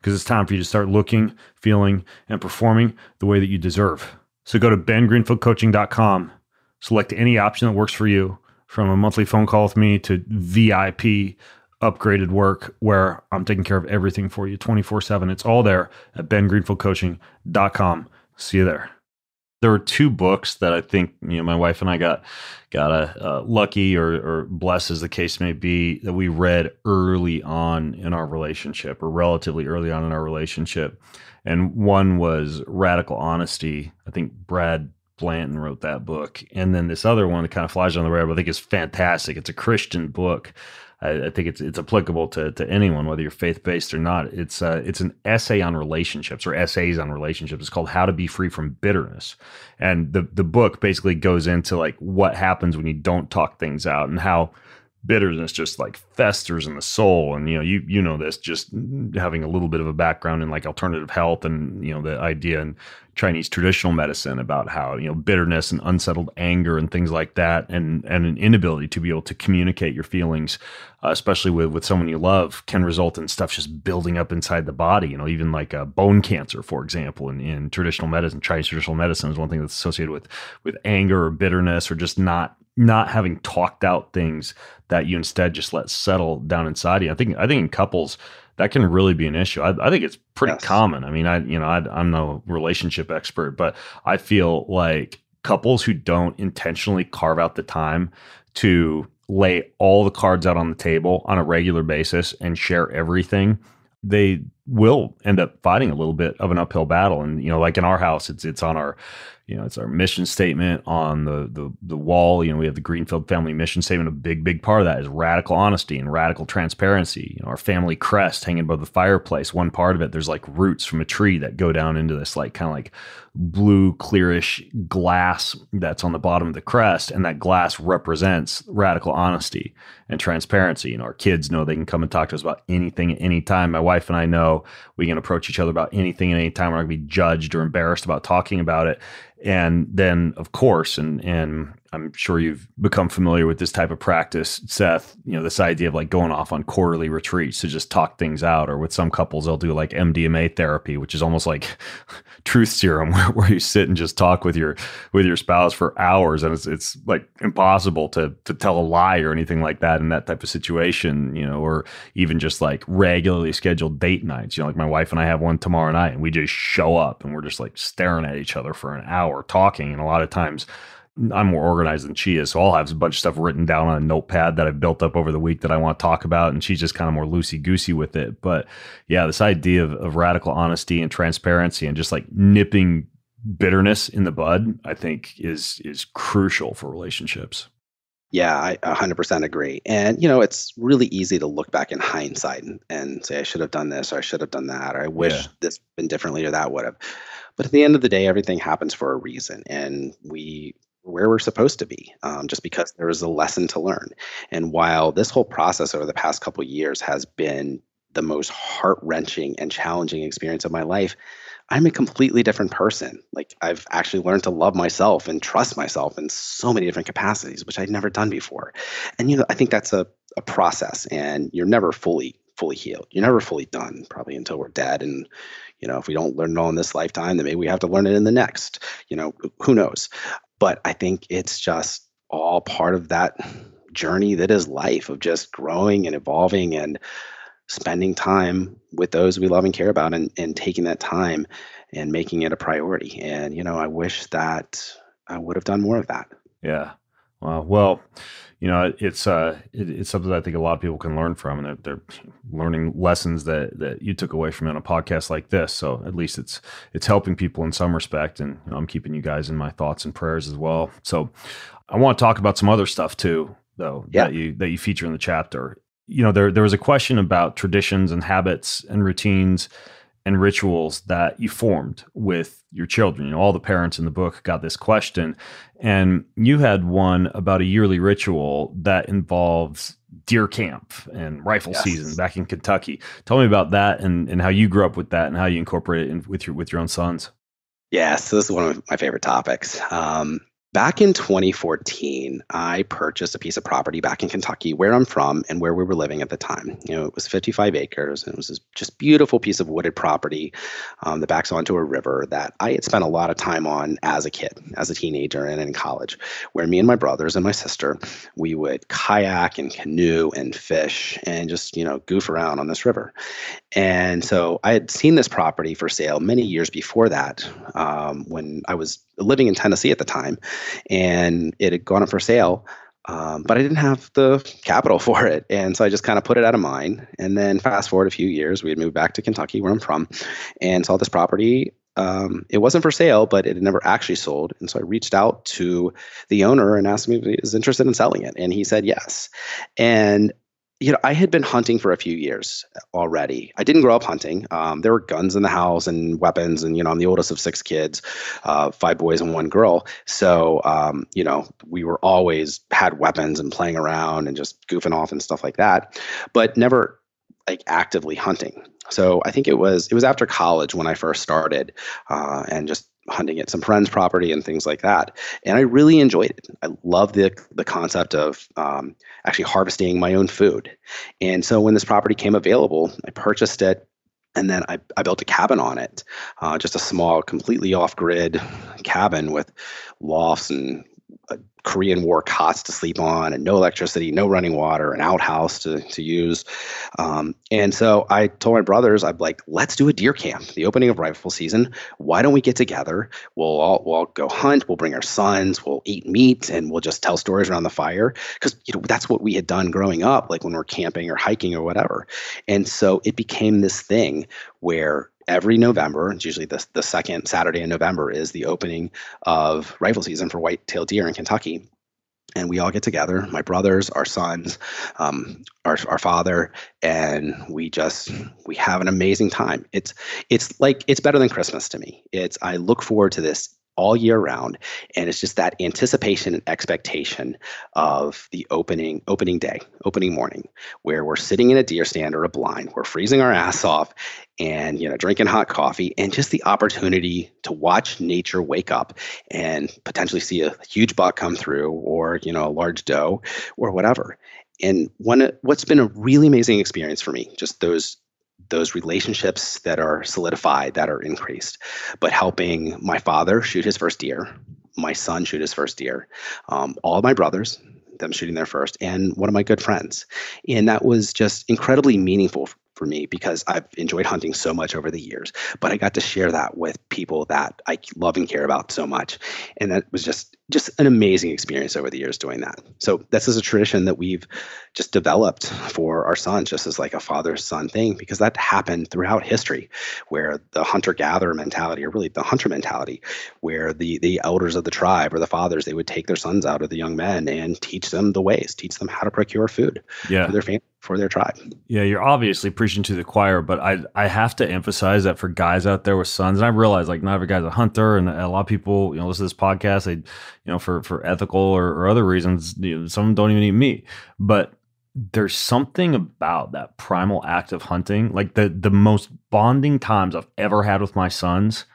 because it's time for you to start looking, feeling, and performing the way that you deserve. So go to bengreenfieldcoaching.com, select any option that works for you from a monthly phone call with me to VIP upgraded work where I'm taking care of everything for you 24 7. It's all there at bengreenfieldcoaching.com. See you there there were two books that I think you know my wife and I got got a uh, lucky or or blessed as the case may be that we read early on in our relationship or relatively early on in our relationship, and one was Radical Honesty. I think Brad Blanton wrote that book, and then this other one that kind of flies on the radar. I think is fantastic. It's a Christian book I, I, think it's it's applicable to to anyone, whether you're faith based or not. It's uh, it's an essay on relationships or essays on relationships. It's called How to Be Free from Bitterness, and the the book basically goes into like what happens when you don't talk things out and how bitterness just like festers in the soul. And you know you you know this just having a little bit of a background in like alternative health and you know the idea in Chinese traditional medicine about how you know bitterness and unsettled anger and things like that and and an inability to be able to communicate your feelings uh, especially with with someone you love can result in stuff just building up inside the body. You know even like uh, bone cancer for example in, in traditional medicine Chinese traditional medicine is one thing that's associated with with anger or bitterness or just not not having talked out things that you instead just let settle down inside you. I think I think in couples that can really be an issue. I, I think it's pretty yes. common. I mean, I you know I, I'm no relationship expert, but I feel like couples who don't intentionally carve out the time to lay all the cards out on the table on a regular basis and share everything they will end up fighting a little bit of an uphill battle and you know like in our house it's it's on our you know, it's our mission statement on the the the wall. You know, we have the Greenfield family mission statement. A big, big part of that is radical honesty and radical transparency. You know, our family crest hanging above the fireplace. One part of it, there's like roots from a tree that go down into this like kind of like blue, clearish glass that's on the bottom of the crest, and that glass represents radical honesty and transparency. You know, our kids know they can come and talk to us about anything at any time. My wife and I know we can approach each other about anything at any time. We're not to be judged or embarrassed about talking about it. And then, of course, and and I'm sure you've become familiar with this type of practice, Seth. You know, this idea of like going off on quarterly retreats to just talk things out, or with some couples, they'll do like MDMA therapy, which is almost like truth serum, where, where you sit and just talk with your with your spouse for hours, and it's it's like impossible to to tell a lie or anything like that in that type of situation, you know, or even just like regularly scheduled date nights. You know, like my wife and I have one tomorrow night, and we just show up and we're just like staring at each other for an hour hour talking. And a lot of times I'm more organized than she is. So I'll have a bunch of stuff written down on a notepad that I've built up over the week that I want to talk about. And she's just kind of more loosey goosey with it. But yeah, this idea of, of radical honesty and transparency and just like nipping bitterness in the bud, I think is is crucial for relationships. Yeah, I 100% agree. And, you know, it's really easy to look back in hindsight and, and say, I should have done this or I should have done that or I wish yeah. this been differently or that would have. But at the end of the day, everything happens for a reason, and we where we're supposed to be, um, just because there is a lesson to learn. And while this whole process over the past couple years has been the most heart wrenching and challenging experience of my life, I'm a completely different person. Like I've actually learned to love myself and trust myself in so many different capacities, which I'd never done before. And you know, I think that's a, a process, and you're never fully fully healed. You're never fully done, probably until we're dead and you know if we don't learn it all in this lifetime then maybe we have to learn it in the next you know who knows but i think it's just all part of that journey that is life of just growing and evolving and spending time with those we love and care about and, and taking that time and making it a priority. And you know i wish that i would have done more of that. Yeah. Wow. Well you know, it's uh, it, it's something I think a lot of people can learn from, and they're, they're, learning lessons that that you took away from it on a podcast like this. So at least it's it's helping people in some respect, and you know, I'm keeping you guys in my thoughts and prayers as well. So I want to talk about some other stuff too, though yeah. that you that you feature in the chapter. You know, there there was a question about traditions and habits and routines and rituals that you formed with your children. You know, all the parents in the book got this question, and you had one about a yearly ritual that involves deer camp and rifle yes. season back in Kentucky. Tell me about that and, and how you grew up with that and how you incorporate it in, with your with your own sons. Yeah, so this is one of my favorite topics. Um, Back in 2014, I purchased a piece of property back in Kentucky, where I'm from and where we were living at the time. You know, it was 55 acres, and it was this just beautiful piece of wooded property um, that backs onto a river that I had spent a lot of time on as a kid, as a teenager, and in college, where me and my brothers and my sister we would kayak and canoe and fish and just you know goof around on this river. And so I had seen this property for sale many years before that, um, when I was living in Tennessee at the time, and it had gone up for sale. Um, but I didn't have the capital for it. And so I just kind of put it out of mind. And then fast forward a few years, we had moved back to Kentucky, where I'm from, and saw this property. Um, it wasn't for sale, but it had never actually sold. And so I reached out to the owner and asked him if he was interested in selling it. And he said yes. And you know, I had been hunting for a few years already. I didn't grow up hunting. Um, there were guns in the house and weapons, and you know, I'm the oldest of six kids, uh, five boys and one girl. So, um, you know, we were always had weapons and playing around and just goofing off and stuff like that, but never like actively hunting. So I think it was it was after college when I first started, uh, and just hunting at some friends' property and things like that. And I really enjoyed it. I love the the concept of um, actually harvesting my own food. And so when this property came available, I purchased it. And then I, I built a cabin on it, uh, just a small, completely off grid cabin with lofts and a Korean War cots to sleep on, and no electricity, no running water, an outhouse to, to use. Um, and so I told my brothers, I'm like, let's do a deer camp, the opening of rifle season. Why don't we get together? We'll all we'll go hunt. We'll bring our sons. We'll eat meat, and we'll just tell stories around the fire because you know that's what we had done growing up, like when we're camping or hiking or whatever. And so it became this thing where every November, it's usually the, the second Saturday in November, is the opening of rifle season for white-tailed deer in Kentucky. And we all get together, my brothers, our sons, um, our, our father, and we just we have an amazing time. It's it's like it's better than Christmas to me. It's I look forward to this all year round and it's just that anticipation and expectation of the opening opening day opening morning where we're sitting in a deer stand or a blind we're freezing our ass off and you know drinking hot coffee and just the opportunity to watch nature wake up and potentially see a huge buck come through or you know a large doe or whatever. And one what's been a really amazing experience for me just those those relationships that are solidified, that are increased, but helping my father shoot his first deer, my son shoot his first deer, um, all of my brothers, them shooting their first, and one of my good friends. And that was just incredibly meaningful for me because I've enjoyed hunting so much over the years. But I got to share that with people that I love and care about so much, and that was just just an amazing experience over the years doing that. So this is a tradition that we've just developed for our sons, just as like a father son thing, because that happened throughout history, where the hunter gatherer mentality, or really the hunter mentality, where the the elders of the tribe or the fathers they would take their sons out or the young men and teach them the ways, teach them how to procure food yeah. for their family for their tribe. Yeah, you're obviously preaching to the choir, but I I have to emphasize that for guys out there with sons, and I realize like not every guy's a hunter, and a lot of people you know listen to this podcast, they you know for for ethical or, or other reasons, you know, some don't even eat meat, but there's something about that primal act of hunting, like the the most bonding times I've ever had with my sons,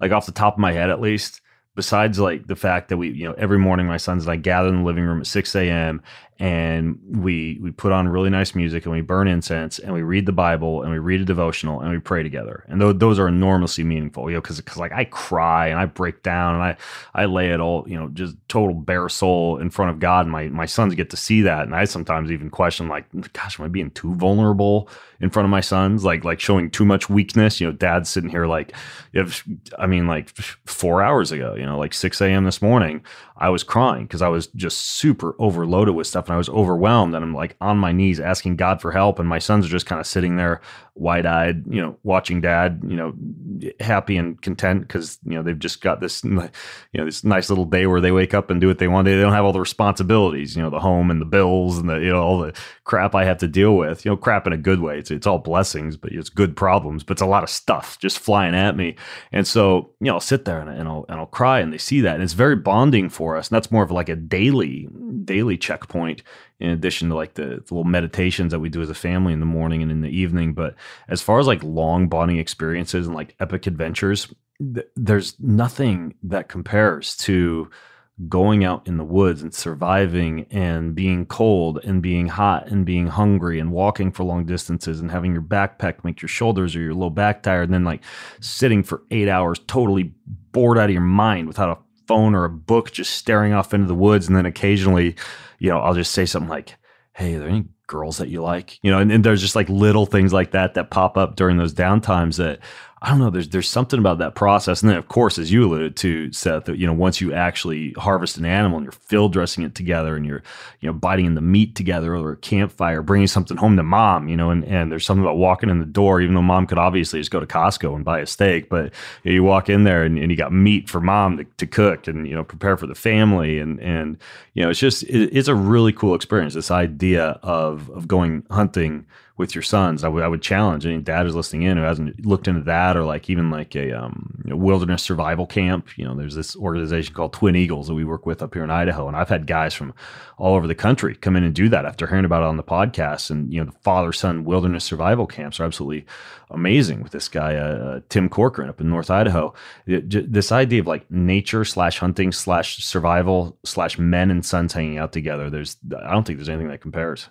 like off the top of my head at least besides like the fact that we, you know, every morning my sons and I gather in the living room at 6 a.m. and we we put on really nice music and we burn incense and we read the Bible and we read a devotional and we pray together. And th- those are enormously meaningful, you know, because because like I cry and I break down and I I lay it all, you know, just total bare soul in front of God. And my my sons get to see that, and I sometimes even question like, gosh, am I being too vulnerable in front of my sons? Like like showing too much weakness? You know, Dad's sitting here like, if I mean like four hours ago, you know like 6 a.m. this morning, I was crying because I was just super overloaded with stuff and I was overwhelmed. And I'm like on my knees asking God for help. And my sons are just kind of sitting there wide eyed, you know, watching dad, you know, happy and content because, you know, they've just got this, you know, this nice little day where they wake up and do what they want. They don't have all the responsibilities, you know, the home and the bills and the, you know, all the crap I have to deal with, you know, crap in a good way. It's, it's all blessings, but it's good problems, but it's a lot of stuff just flying at me. And so, you know, I'll sit there and, and I'll, and I'll cry and they see that. And it's very bonding for us. And that's more of like a daily, daily checkpoint in addition to like the, the, little meditations that we do as a family in the morning and in the evening. But as far as like long bonding experiences and like epic adventures, th- there's nothing that compares to going out in the woods and surviving and being cold and being hot and being hungry and walking for long distances and having your backpack make your shoulders or your low back tired and then like sitting for eight hours totally bored out of your mind without a phone or a book just staring off into the woods and then occasionally you know, I'll just say something like, Hey, are there any girls that you like? You know, and, and there's just like little things like that that pop up during those downtimes that I don't know. There's there's something about that process, and then of course, as you alluded to, Seth, that you know once you actually harvest an animal and you're field dressing it together, and you're you know biting in the meat together over a campfire, bringing something home to mom, you know, and and there's something about walking in the door, even though mom could obviously just go to Costco and buy a steak, but you, know, you walk in there and, and, you got meat for mom to, to, cook and you know prepare for the family, and and you know it's just it, it's a really cool experience. This idea of of going hunting with your sons. I, would challenge any dad who's listening in who hasn't looked into that or like even like a um, you know, wilderness survival camp. You know, there's this organization called Twin Eagles that we work with up here in Idaho, and I've had guys from all over the country come in and do that after hearing about it on the podcast. And you know, the father son wilderness survival camps are absolutely amazing with this guy uh, uh Tim Corcoran up in North Idaho. It, this idea of like nature slash hunting slash survival slash men and sons hanging out together. There's I don't think there's anything that compares.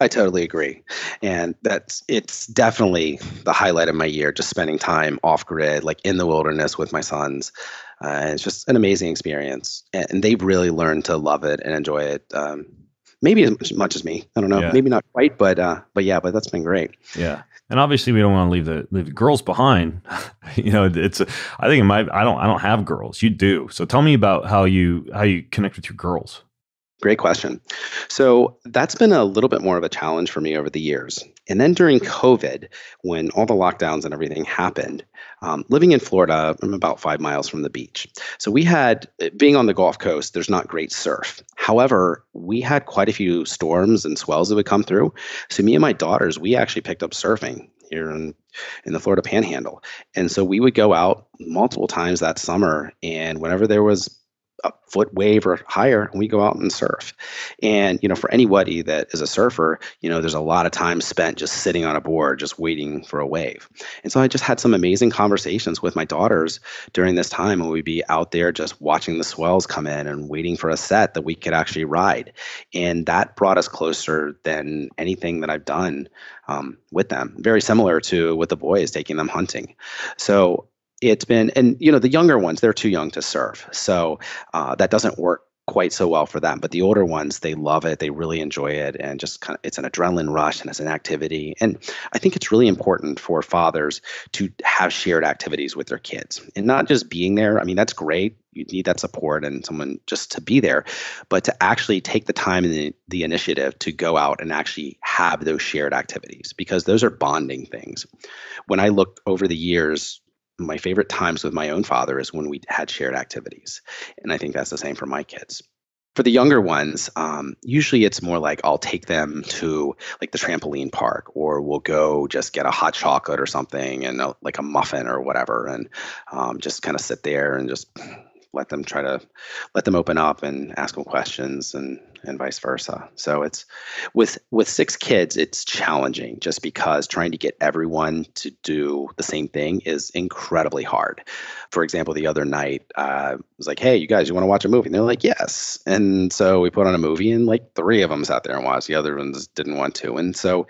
I totally agree. And that's it's definitely the highlight of my year, just spending time off grid, like in the wilderness with my sons. Uh, it's just an amazing experience. And, and, they've really learned to love it and enjoy it. Um, maybe as much as me. I don't know. Yeah. Maybe not quite, but uh, but yeah, but that's been great. Yeah. And obviously, we don't want to leave the leave the girls behind. you know, it's. A, I think in my. I don't. I don't have girls. You do. So tell me about how you how you connect with your girls. Great question. So that's been a little bit more of a challenge for me over the years. And then during COVID, when all the lockdowns and everything happened, um, living in Florida, I'm about five miles from the beach. So we had, being on the Gulf Coast, there's not great surf. However, we had quite a few storms and swells that would come through. So me and my daughters, we actually picked up surfing here in in the Florida Panhandle. And so we would go out multiple times that summer, and whenever there was a foot wave or higher and we go out and surf. And you know for anybody that is a surfer you know there's a lot of time spent just sitting on a board just waiting for a wave. And so i just had some amazing conversations with my daughters during this time when we'd be out there just watching the swells come in and waiting for a set that we could actually ride. And that brought us closer than anything that i've done um, with them. Very similar to with the boys taking them hunting. So it's been and you know the younger ones they're too young to surf so uh, that doesn't work quite so well for them but the older ones they love it they really enjoy it and just kind of it's an adrenaline rush and it's an activity. And i think it's really important for fathers to have shared activities with their kids and not just being there. I mean that's great. You need that support and someone just to be there but to actually take the time and the, the initiative to go out and actually have those shared activities because those are bonding things. When i look over the years my favorite times with my own father is when we had shared activities. And I think that's the same for my kids. For the younger ones, um, usually it's more like I'll take them to like the trampoline park, or we'll go just get a hot chocolate or something, and a, like a muffin or whatever, and um, just kind of sit there and just let them try to let them open up and ask them questions and and vice versa. So it's with with six kids, it's challenging just because trying to get everyone to do the same thing is incredibly hard. For example, the other night, uh, I was like, "Hey, you guys, you want to watch a movie?" And they're like, "Yes." And so we put on a movie, and like three of them sat there and watched. The other ones didn't want to, and so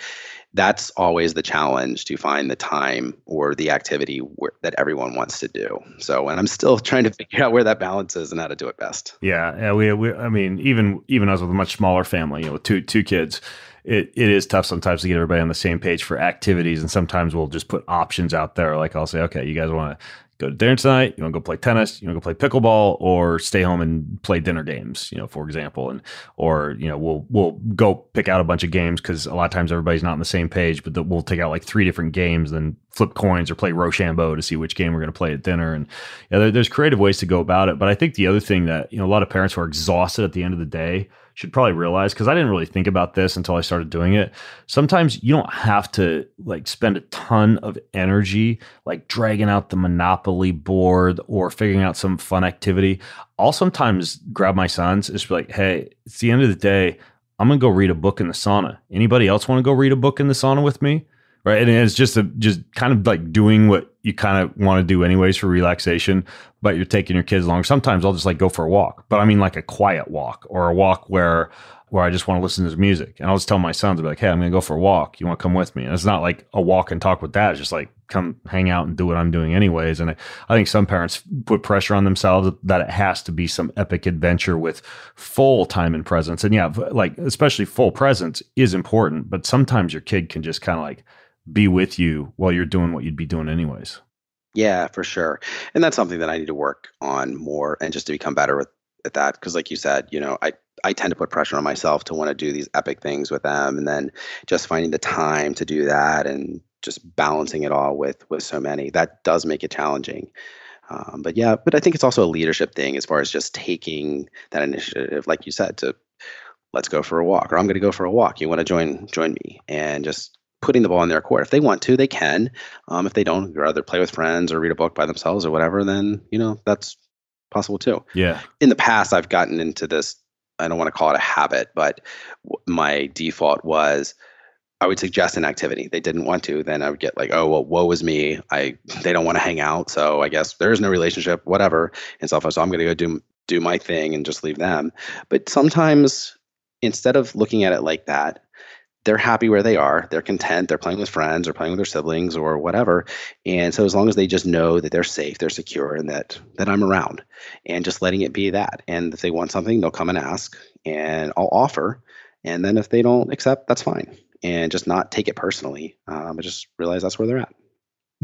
that's always the challenge to find the time or the activity where, that everyone wants to do. So, and I'm still trying to figure out where that balance is and how to do it best. Yeah, yeah. We, we I mean, even even us with a much smaller family, you know, with two two kids, it, it is tough sometimes to get everybody on the same page for activities, and sometimes we'll just put options out there. Like I'll say, okay, you guys want to go to dinner tonight? You want to go play tennis? You want to go play pickleball, or stay home and play dinner games? You know, for example, and or you know, we'll we'll go pick out a bunch of games because a lot of times everybody's not on the same page, but the, we'll take out like three different games, then flip coins or play Rochambeau to see which game we're going to play at dinner. And yeah, there, there's creative ways to go about it. But I think the other thing that you know a lot of parents who are exhausted at the end of the day should probably realize because I didn't really think about this until I started doing it. Sometimes you don't have to like spend a ton of energy like dragging out the Monopoly board or figuring out some fun activity. I'll sometimes grab my sons and just be like, hey, it's the end of the day. I'm gonna go read a book in the sauna. Anybody else want to go read a book in the sauna with me? Right. And it's just a just kind of like doing what you kind of want to do anyways for relaxation, but you're taking your kids along. Sometimes I'll just like go for a walk, but I mean like a quiet walk or a walk where where I just want to listen to music. And I'll just tell my sons, I'll be like, hey, I'm gonna go for a walk. You want to come with me? And it's not like a walk and talk with dad. It's just like come hang out and do what I'm doing anyways. And I, I think some parents put pressure on themselves that it has to be some epic adventure with full time and presence. And yeah, like especially full presence is important, but sometimes your kid can just kind of like be with you while you're doing what you'd be doing anyways. Yeah, for sure. And that's something that I need to work on more and just to become better with at that because like you said, you know, I I tend to put pressure on myself to want to do these epic things with them and then just finding the time to do that and just balancing it all with with so many that does make it challenging um, but yeah but i think it's also a leadership thing as far as just taking that initiative like you said to let's go for a walk or i'm going to go for a walk you want to join join me and just putting the ball in their court. If they want to, they can. Um, if they don't, they'd rather play with friends or read a book by themselves or whatever, then you know that's possible too. Yeah. In the past, I've gotten into this. I don't want to call it a habit, but my default was I would suggest an activity. They didn't want to, then I would get like, oh well, woe is me. I they don't want to hang out, so I guess there is no relationship, whatever, and stuff. So I'm going to go do do my thing and just leave them. But sometimes instead of looking at it like that, they're happy where they are. They're content. They're playing with friends or playing with their siblings or whatever. And so as long as they just know that they're safe, they're secure, and that that I'm around, and just letting it be that. And if they want something, they'll come and ask, and I'll offer. And then if they don't accept, that's fine. And just not take it personally, um, but just realize that's where they're at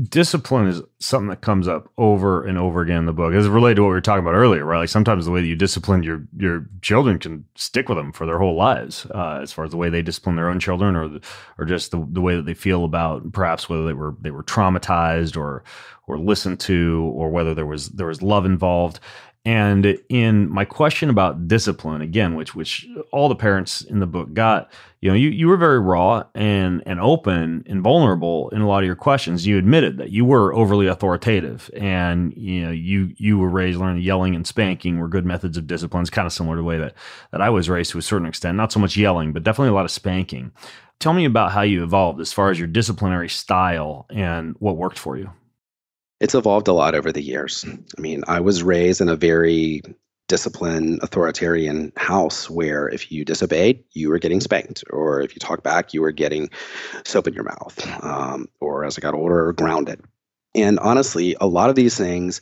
discipline is something that comes up over and over again in the book. It's related to what we were talking about earlier, right? Like sometimes the way that you discipline your your children can stick with them for their whole lives, uh, as far as the way they discipline their own children, or the, or just the, the way that they feel about perhaps whether they were they were traumatized or or listened to, or whether there was there was love involved. And in my question about discipline, again, which which all the parents in the book got, you know, you, you were very raw and and open and vulnerable in a lot of your questions. You admitted that you were overly authoritative, and you know, you you were raised learning yelling and spanking were good methods of discipline. It's kind of similar to the way that that I was raised to a certain extent. Not so much yelling, but definitely a lot of spanking. Tell me about how you evolved as far as your disciplinary style and what worked for you. It's evolved a lot over the years. I mean, I was raised in a very disciplined authoritarian house where if you disobeyed, you were getting spanked, or if you talked back, you were getting soap in your mouth, um, or as I got older, grounded. And honestly, a lot of these things,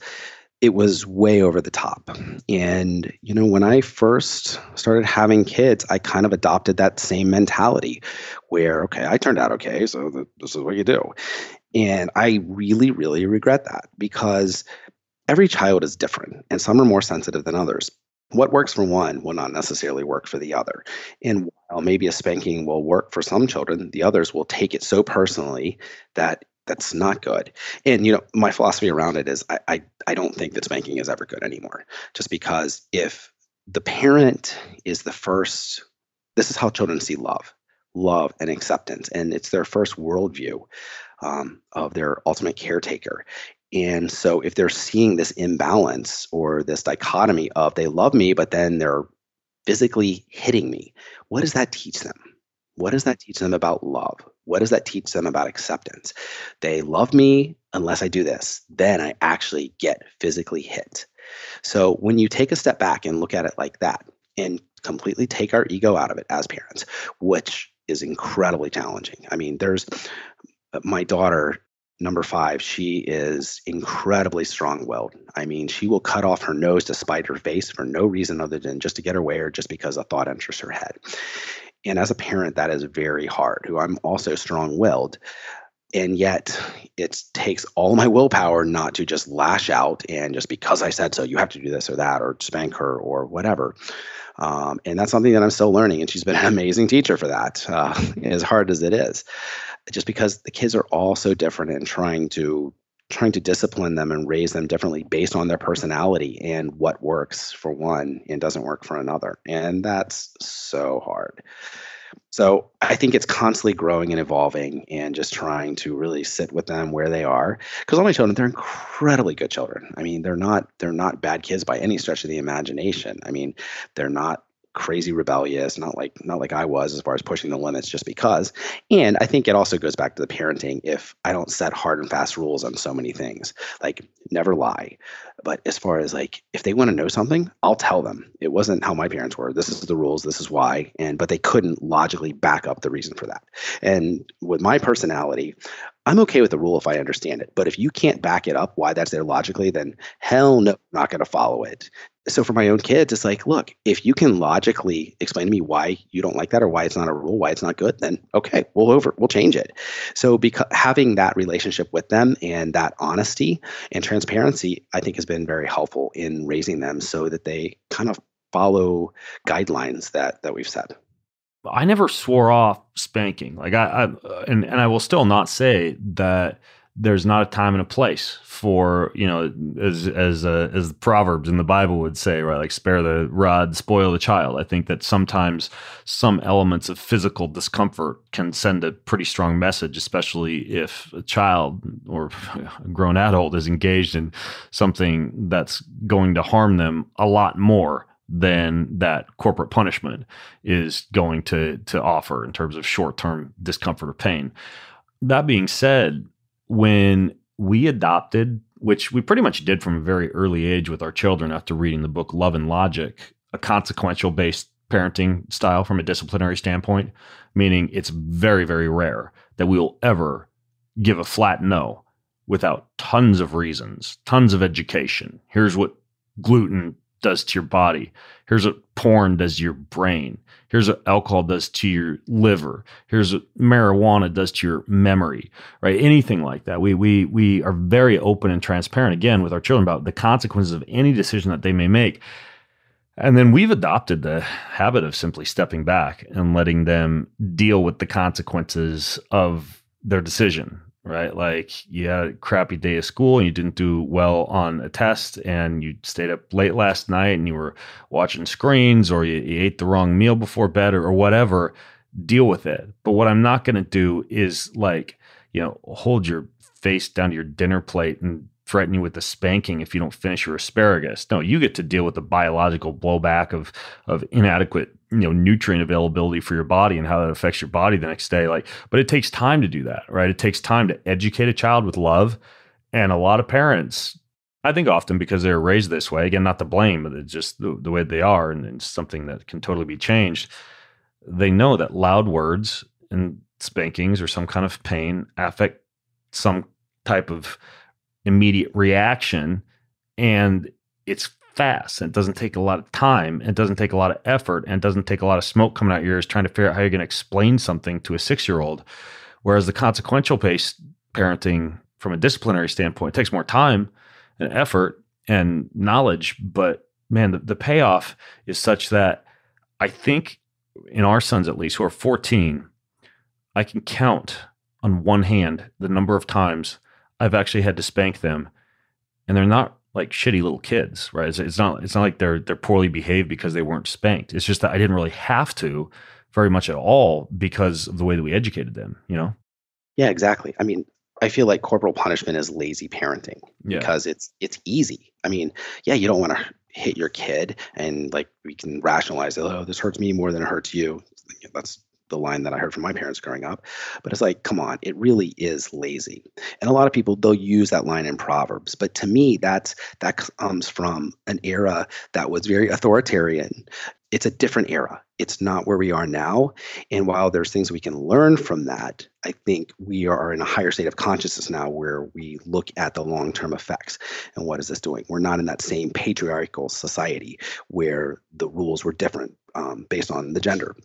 it was way over the top. And, you know, when I first started having kids, I kind of adopted that same mentality where, okay, I turned out okay, so this is what you do. And I really, really regret that because every child is different and some are more sensitive than others. What works for one will not necessarily work for the other. And while maybe a spanking will work for some children, the others will take it so personally that that's not good. And you know, my philosophy around it is I, I, I don't think that spanking is ever good anymore. Just because if the parent is the first, this is how children see love, love and acceptance, and it's their first worldview um, of their ultimate caretaker. And so if they're seeing this imbalance or this dichotomy of they love me, but then they're physically hitting me, what does that teach them? What does that teach them about love? What does that teach them about acceptance? They love me unless I do this. Then I actually get physically hit. So when you take a step back and look at it like that and completely take our ego out of it as parents, which is incredibly challenging. I mean, there's my daughter number five, she is incredibly strong willed. I mean, she will cut off her nose to spite her face for no reason other than just to get her way or just because a thought enters her head. And as a parent, that is very hard, who I'm also strong willed. And yet, it takes all my willpower not to just lash out and just because I said so, you have to do this or that, or spank her or whatever. Um, and that's something that I'm still learning. And she's been an amazing teacher for that, uh, as hard as it is just because the kids are all so different and trying to trying to discipline them and raise them differently based on their personality and what works for one and doesn't work for another. And that's so hard. So i think it's constantly growing and evolving and just trying to really sit with them where they are. Because all my children they're incredibly good children. I mean they're not they're not bad kids by any stretch of the imagination. I mean they're not crazy rebellious, not like not like I was as far as pushing the limits just because. And I think it also goes back to the parenting if I don't set hard and fast rules on so many things. Like never lie. But as far as like if they want to know something, I'll tell them. It wasn't how my parents were. This is the rules, this is why. And but they couldn't logically back up the reason for that. And with my personality, I'm okay with the rule if I understand it. But if you can't back it up why that's there logically, then hell no, I'm not going to follow it so for my own kids it's like look if you can logically explain to me why you don't like that or why it's not a rule why it's not good then okay we'll over we'll change it. So because having that relationship with them and that honesty and transparency i think has been very helpful in raising them so that they kind of follow guidelines that that we've set. I never swore off spanking. Like i, I and, and i will still not say that there's not a time and a place for you know as as uh, as the proverbs in the bible would say right? Like spare the rod spoil the child. I think that sometimes some elements of physical discomfort can send a pretty strong message especially if a child or a grown adult is engaged in something that's going to harm them a lot more than that corporate punishment is going to to offer in terms of short-term discomfort or pain. That being said when we adopted, which we pretty much did from a very early age with our children after reading the book Love and Logic, a consequential based parenting style from a disciplinary standpoint, meaning it's very, very rare that we will ever give a flat no without tons of reasons, tons of education. Here's what gluten does to your body. Here's what porn does to your brain. Here's what alcohol does to your liver. Here's what marijuana does to your memory, right? Anything like that. We we we are very open and transparent again with our children about the consequences of any decision that they may make. And then we've adopted the habit of simply stepping back and letting them deal with the consequences of their decision right? Like you had a crappy day of school and you didn't do well on a test and you stayed up late last night and you were watching screens or you, you ate the wrong meal before bed or, or whatever, deal with it. But what I'm not going to do is like, you know, hold your face down to your dinner plate and threaten you with a spanking if you don't finish your asparagus. No, you get to deal with the biological blowback of of inadequate you know nutrient availability for your body and how that affects your body the next day like but it takes time to do that right? It takes time to educate a child with love. And a lot of parents i think often because they're raised this way again not to blame but it's just the, the way they are and it's something that can totally be changed. They know that loud words and spankings or some kind of pain affect some type of immediate reaction and it's fast and it doesn't take a lot of time and it doesn't take a lot of effort and it doesn't take a lot of smoke coming out your ears trying to figure out how you're going to explain something to a six year old. Whereas the consequential based parenting from a disciplinary standpoint takes more time and effort and knowledge. But man, the, the payoff is such that I think in our sons, at least, who are 14, I can count on one hand the number of times I've actually had to spank them. And they're not like shitty little kids, right? It's, it's, not it's not like they're they're poorly behaved because they weren't spanked. It's just that I didn't really have to very much at all because of the way that we educated them, you know? Yeah, exactly. I mean, I feel like corporal punishment is lazy parenting yeah. because it's it's easy. I mean, yeah, you don't want to hit your kid and like we can rationalize, oh, this hurts me more than it hurts you. That's the line that I heard from my parents growing up. But it's like, come on, it really is lazy. And a lot of people they'll use that line in Proverbs, but to me, that's that comes from an era that was very authoritarian. It's a different era. It's not where we are now. And while there's things we can learn from that, I think we are in a higher state of consciousness now where we look at the long term effects and what is this doing. We're not in that same patriarchal society where the rules were different um, based on the gender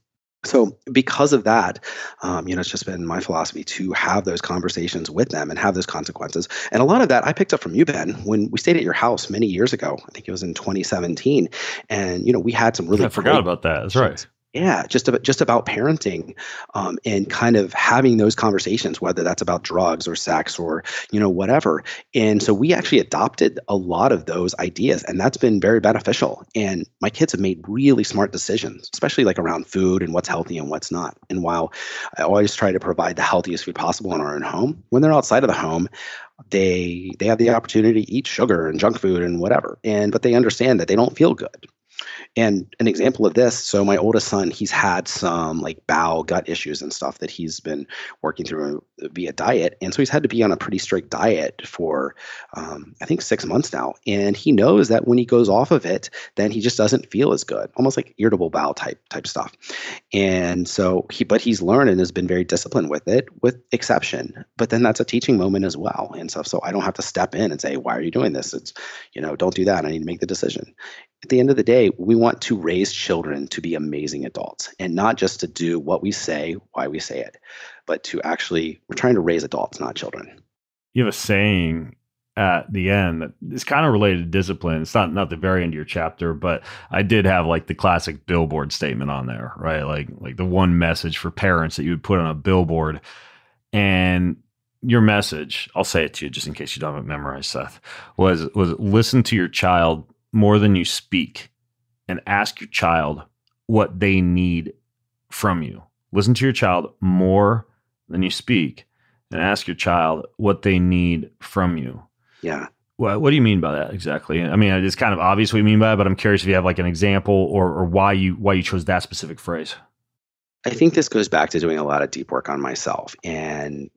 so because of that um, you know it's just been my philosophy to have those conversations with them and have those consequences. And a lot of that i picked up from you ben when we stayed at your house many years ago. I think it was in 2017 and you know we had some really i forgot about that. That's right yeah just about just about parenting um, and kind of having those conversations whether that's about drugs or sex or you know whatever. And so we actually adopted a lot of those ideas and that's been very beneficial. And my kids have made really smart decisions especially like around food and what's healthy and what's not. And while i always try to provide the healthiest food possible in our own home when they're outside of the home they they have the opportunity to eat sugar and junk food and whatever. And but they understand that they don't feel good and an example of this so, my oldest son, he's had some like bowel gut issues and stuff that he's been working through via diet. And so, he's had to be on a pretty strict diet for, um, I think, six months now. And he knows that when he goes off of it, then he just doesn't feel as good, almost like irritable bowel type type stuff. And so, he, but he's learned and has been very disciplined with it, with exception. But then that's a teaching moment as well. And stuff. So, I don't have to step in and say, why are you doing this? It's, you know, don't do that. I need to make the decision at the end of the day, we want to raise children to be amazing adults and not just to do what we say, why we say it, but to actually, we're trying to raise adults, not children. You have a saying at the end that is kind of related to discipline. It's not not the very end of your chapter, but I did have like the classic billboard statement on there, right? Like like the one message for parents that you would put on a billboard. And your message, I'll say it to you just in case you don't have it memorized, Seth, was was listen to your child more than you speak and ask your child what they need from you. Listen to your child more than you speak and ask your child what they need from you. Yeah. What, what do you mean by that exactly? I mean, it's kind of obvious what you mean by it, but I'm curious if you have like an example or, or why you why you chose that specific phrase. I think this goes back to doing a lot of deep work on myself. And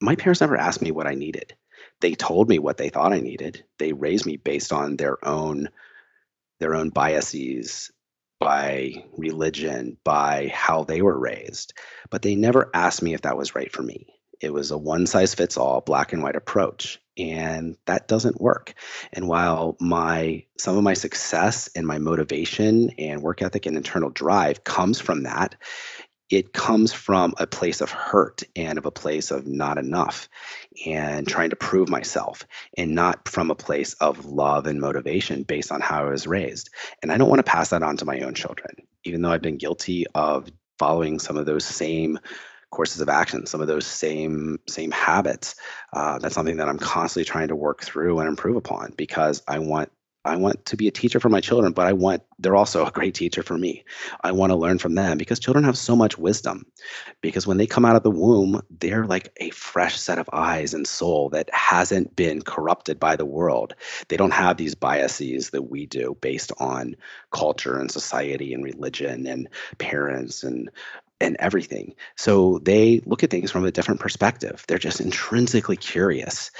my parents never asked me what I needed. They told me what they thought I needed. They raised me based on their own their own biases by religion, by how they were raised. But they never asked me if that was right for me. It was a one size fits all black and white approach. And that doesn't work. And while my some of my success and my motivation and work ethic and internal drive comes from that, it comes from a place of hurt and of a place of not enough and trying to prove myself and not from a place of love and motivation based on how I was raised. And I don't want to pass that on to my own children, even though I've been guilty of following some of those same courses of action, some of those same same habits. Uh, that's something that I'm constantly trying to work through and improve upon because I want I want to be a teacher for my children, but I want they're also a great teacher for me. I want to learn from them because children have so much wisdom. Because when they come out of the womb, they're like a fresh set of eyes and soul that hasn't been corrupted by the world. They don't have these biases that we do based on culture and society and religion and parents and and everything. So they look at things from a different perspective. They're just intrinsically curious.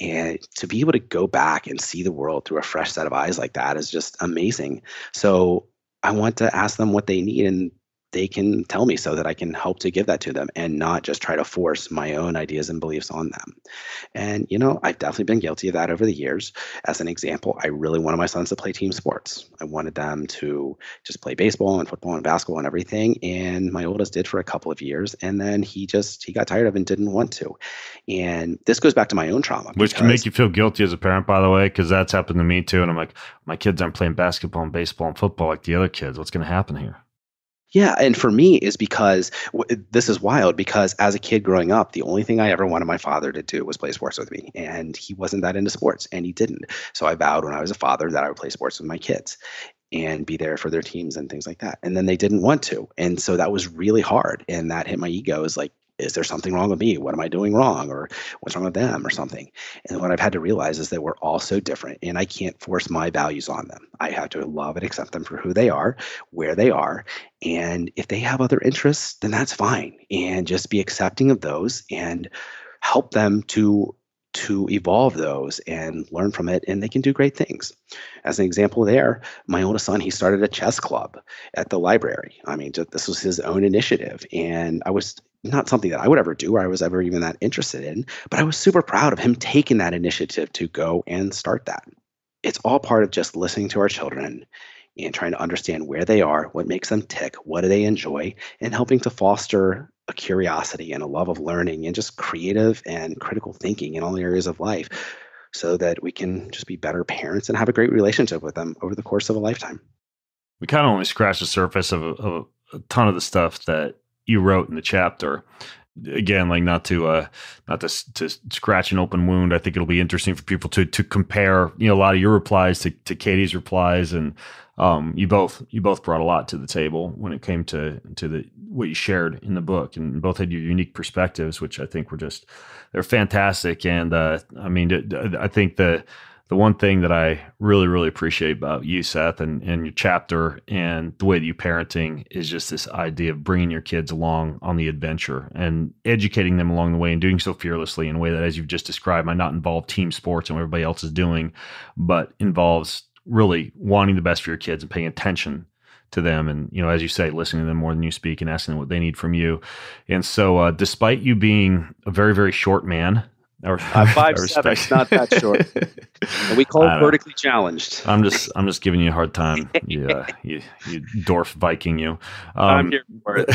And to be able to go back and see the world through a fresh set of eyes like that is just amazing. So I want to ask them what they need and they can tell me so that I can help to give that to them and not just try to force my own ideas and beliefs on them. And, you know, I've definitely been guilty of that over the years. As an example, I really wanted my sons to play team sports. I wanted them to just play baseball and football and basketball and everything. And my oldest did for a couple of years. And then he just, he got tired of it and didn't want to. And this goes back to my own trauma. Which can make you feel guilty as a parent, by the way, because that's happened to me too. And I'm like, my kids aren't playing basketball and baseball and football like the other kids. What's going to happen here? Yeah, and for me is because this is wild because as a kid growing up, the only thing I ever wanted my father to do was play sports with me, and he wasn't that into sports, and he didn't. So I vowed when I was a father that I would play sports with my kids and be there for their teams and things like that. And then they didn't want to, and so that was really hard, and that hit my ego. Is like, is there something wrong with me? What am I doing wrong? Or what's wrong with them or something? And what I've had to realize is that we're all so different and I can't force my values on them. I have to love and accept them for who they are, where they are. And if they have other interests, then that's fine. And just be accepting of those and help them to to evolve those and learn from it and they can do great things as an example there my oldest son he started a chess club at the library i mean this was his own initiative and i was not something that I would ever do or I was ever even that interested in, but I was super proud of him taking that initiative to go and start that. It's all part of just listening to our children and trying to understand where they are, what makes them tick, what do they enjoy, and helping to foster a curiosity and a love of learning and just creative and critical thinking in all areas of life so that we can just be better parents and have a great relationship with them over the course of a lifetime. We kind of only scratched the surface of a, of a ton of the stuff that you wrote in the chapter. Again like not to uh not to to scratch an open wound i think it'll be interesting for people to to compare you know a lot of your replies to to katie's replies and um you both you both brought a lot to the table when it came to to the what you shared in the book and both had your unique perspectives which i think were just they're fantastic and uh i mean i think the the one thing that I really, really appreciate about you, Seth, and, and your chapter and the way that you parenting is just this idea of bringing your kids along on the adventure and educating them along the way and doing so fearlessly in a way that, as you've just described, might not involve team sports and what everybody else is doing, but involves really wanting the best for your kids and paying attention to them and you know as you say listening to them more than you speak and asking them what they need from you. And so uh, despite you being a very very short man or uh, five seven, not that short. and we call it vertically challenged. I'm just I'm just giving you a hard time. yeah, you, you dwarf Viking, you. Um, I'm here for it.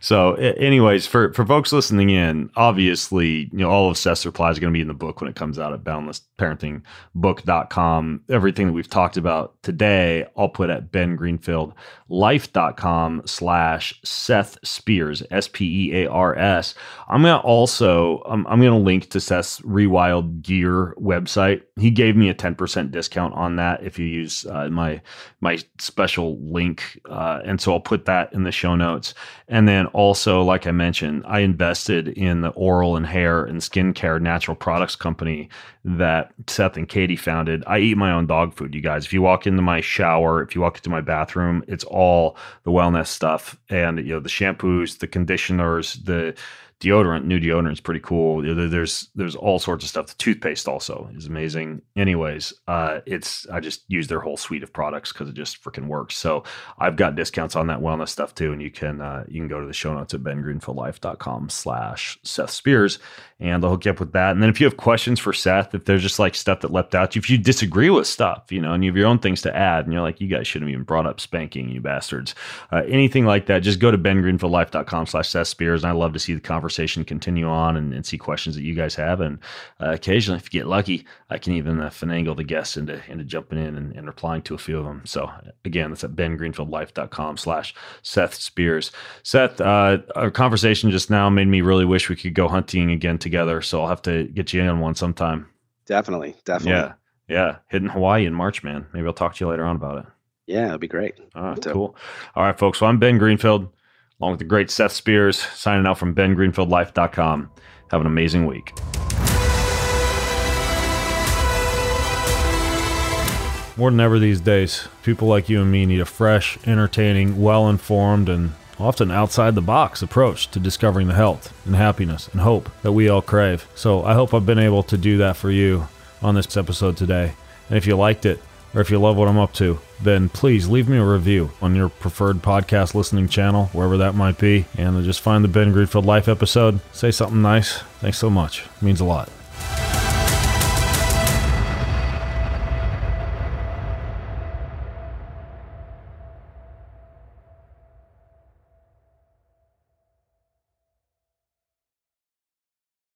so, anyways, for for folks listening in, obviously, you know, all of Seth's replies are going to be in the book when it comes out at boundlessparentingbook.com. Everything that we've talked about today, I'll put at bengreenfieldlife.com slash Seth Spears, S P E A R S. I'm gonna also I'm, I'm gonna link to Seth's Rewild Gear website. He gave me a 10% discount on that if you use uh, my my special link, uh, and so I'll put that in the show notes. And then also, like I mentioned, I invested in the oral and hair and skincare natural products company that Seth and Katie founded. I eat my own dog food, you guys. If you walk into my shower, if you walk into my bathroom, it's all the Wellnesse stuff and you know the shampoos, the conditioners, the deodorant, new deodorant is pretty cool. There's there's all sorts of stuff. The toothpaste also is amazing. Anyways, uh, it's I just use their whole suite of products because it just freaking works. So I've got discounts on that Wellnesse stuff too, and you can uh, you can go to the show notes at bengreenfieldlife.com slash Seth Spears, and they'll hook you up with that. And then if you have questions for Seth, if there's just like stuff that leapt out, if you disagree with stuff, you know, and you have your own things to add, and you're like, you guys shouldn't have even brought up spanking, you bastards, uh, anything like that, just go to bengreenfieldlife.com slash Seth Spears, and I love to see the conversation conversation continue on and, and, see questions that you guys have. And uh, occasionally, if you get lucky, I can even uh, finagle the guests into into jumping in and, and, replying to a few of them. So again, that's at bengreenfieldlife.com slash Seth Spears. Seth, uh, our conversation just now made me really wish we could go hunting again together. So I'll have to get you in on one sometime. Definitely, definitely. Yeah, yeah. Hitting Hawaii in March, man. Maybe I'll talk to you later on about it. Yeah, it'd be great. All right, so. cool. All right, folks. Well, I'm Ben Greenfield, along with the great Seth Spears, signing out from bengreenfieldlife.com. Have an amazing week. More than ever these days, people like you and me need a fresh, entertaining, well informed, and often outside the box approach to discovering the health and happiness and hope that we all crave. So I hope I've been able to do that for you on this episode today. And if you liked it, or if you love what I'm up to, then please leave me a review on your preferred podcast listening channel, wherever that might be, and just find the Ben Greenfield Life episode. Say something nice. Thanks so much. It means a lot.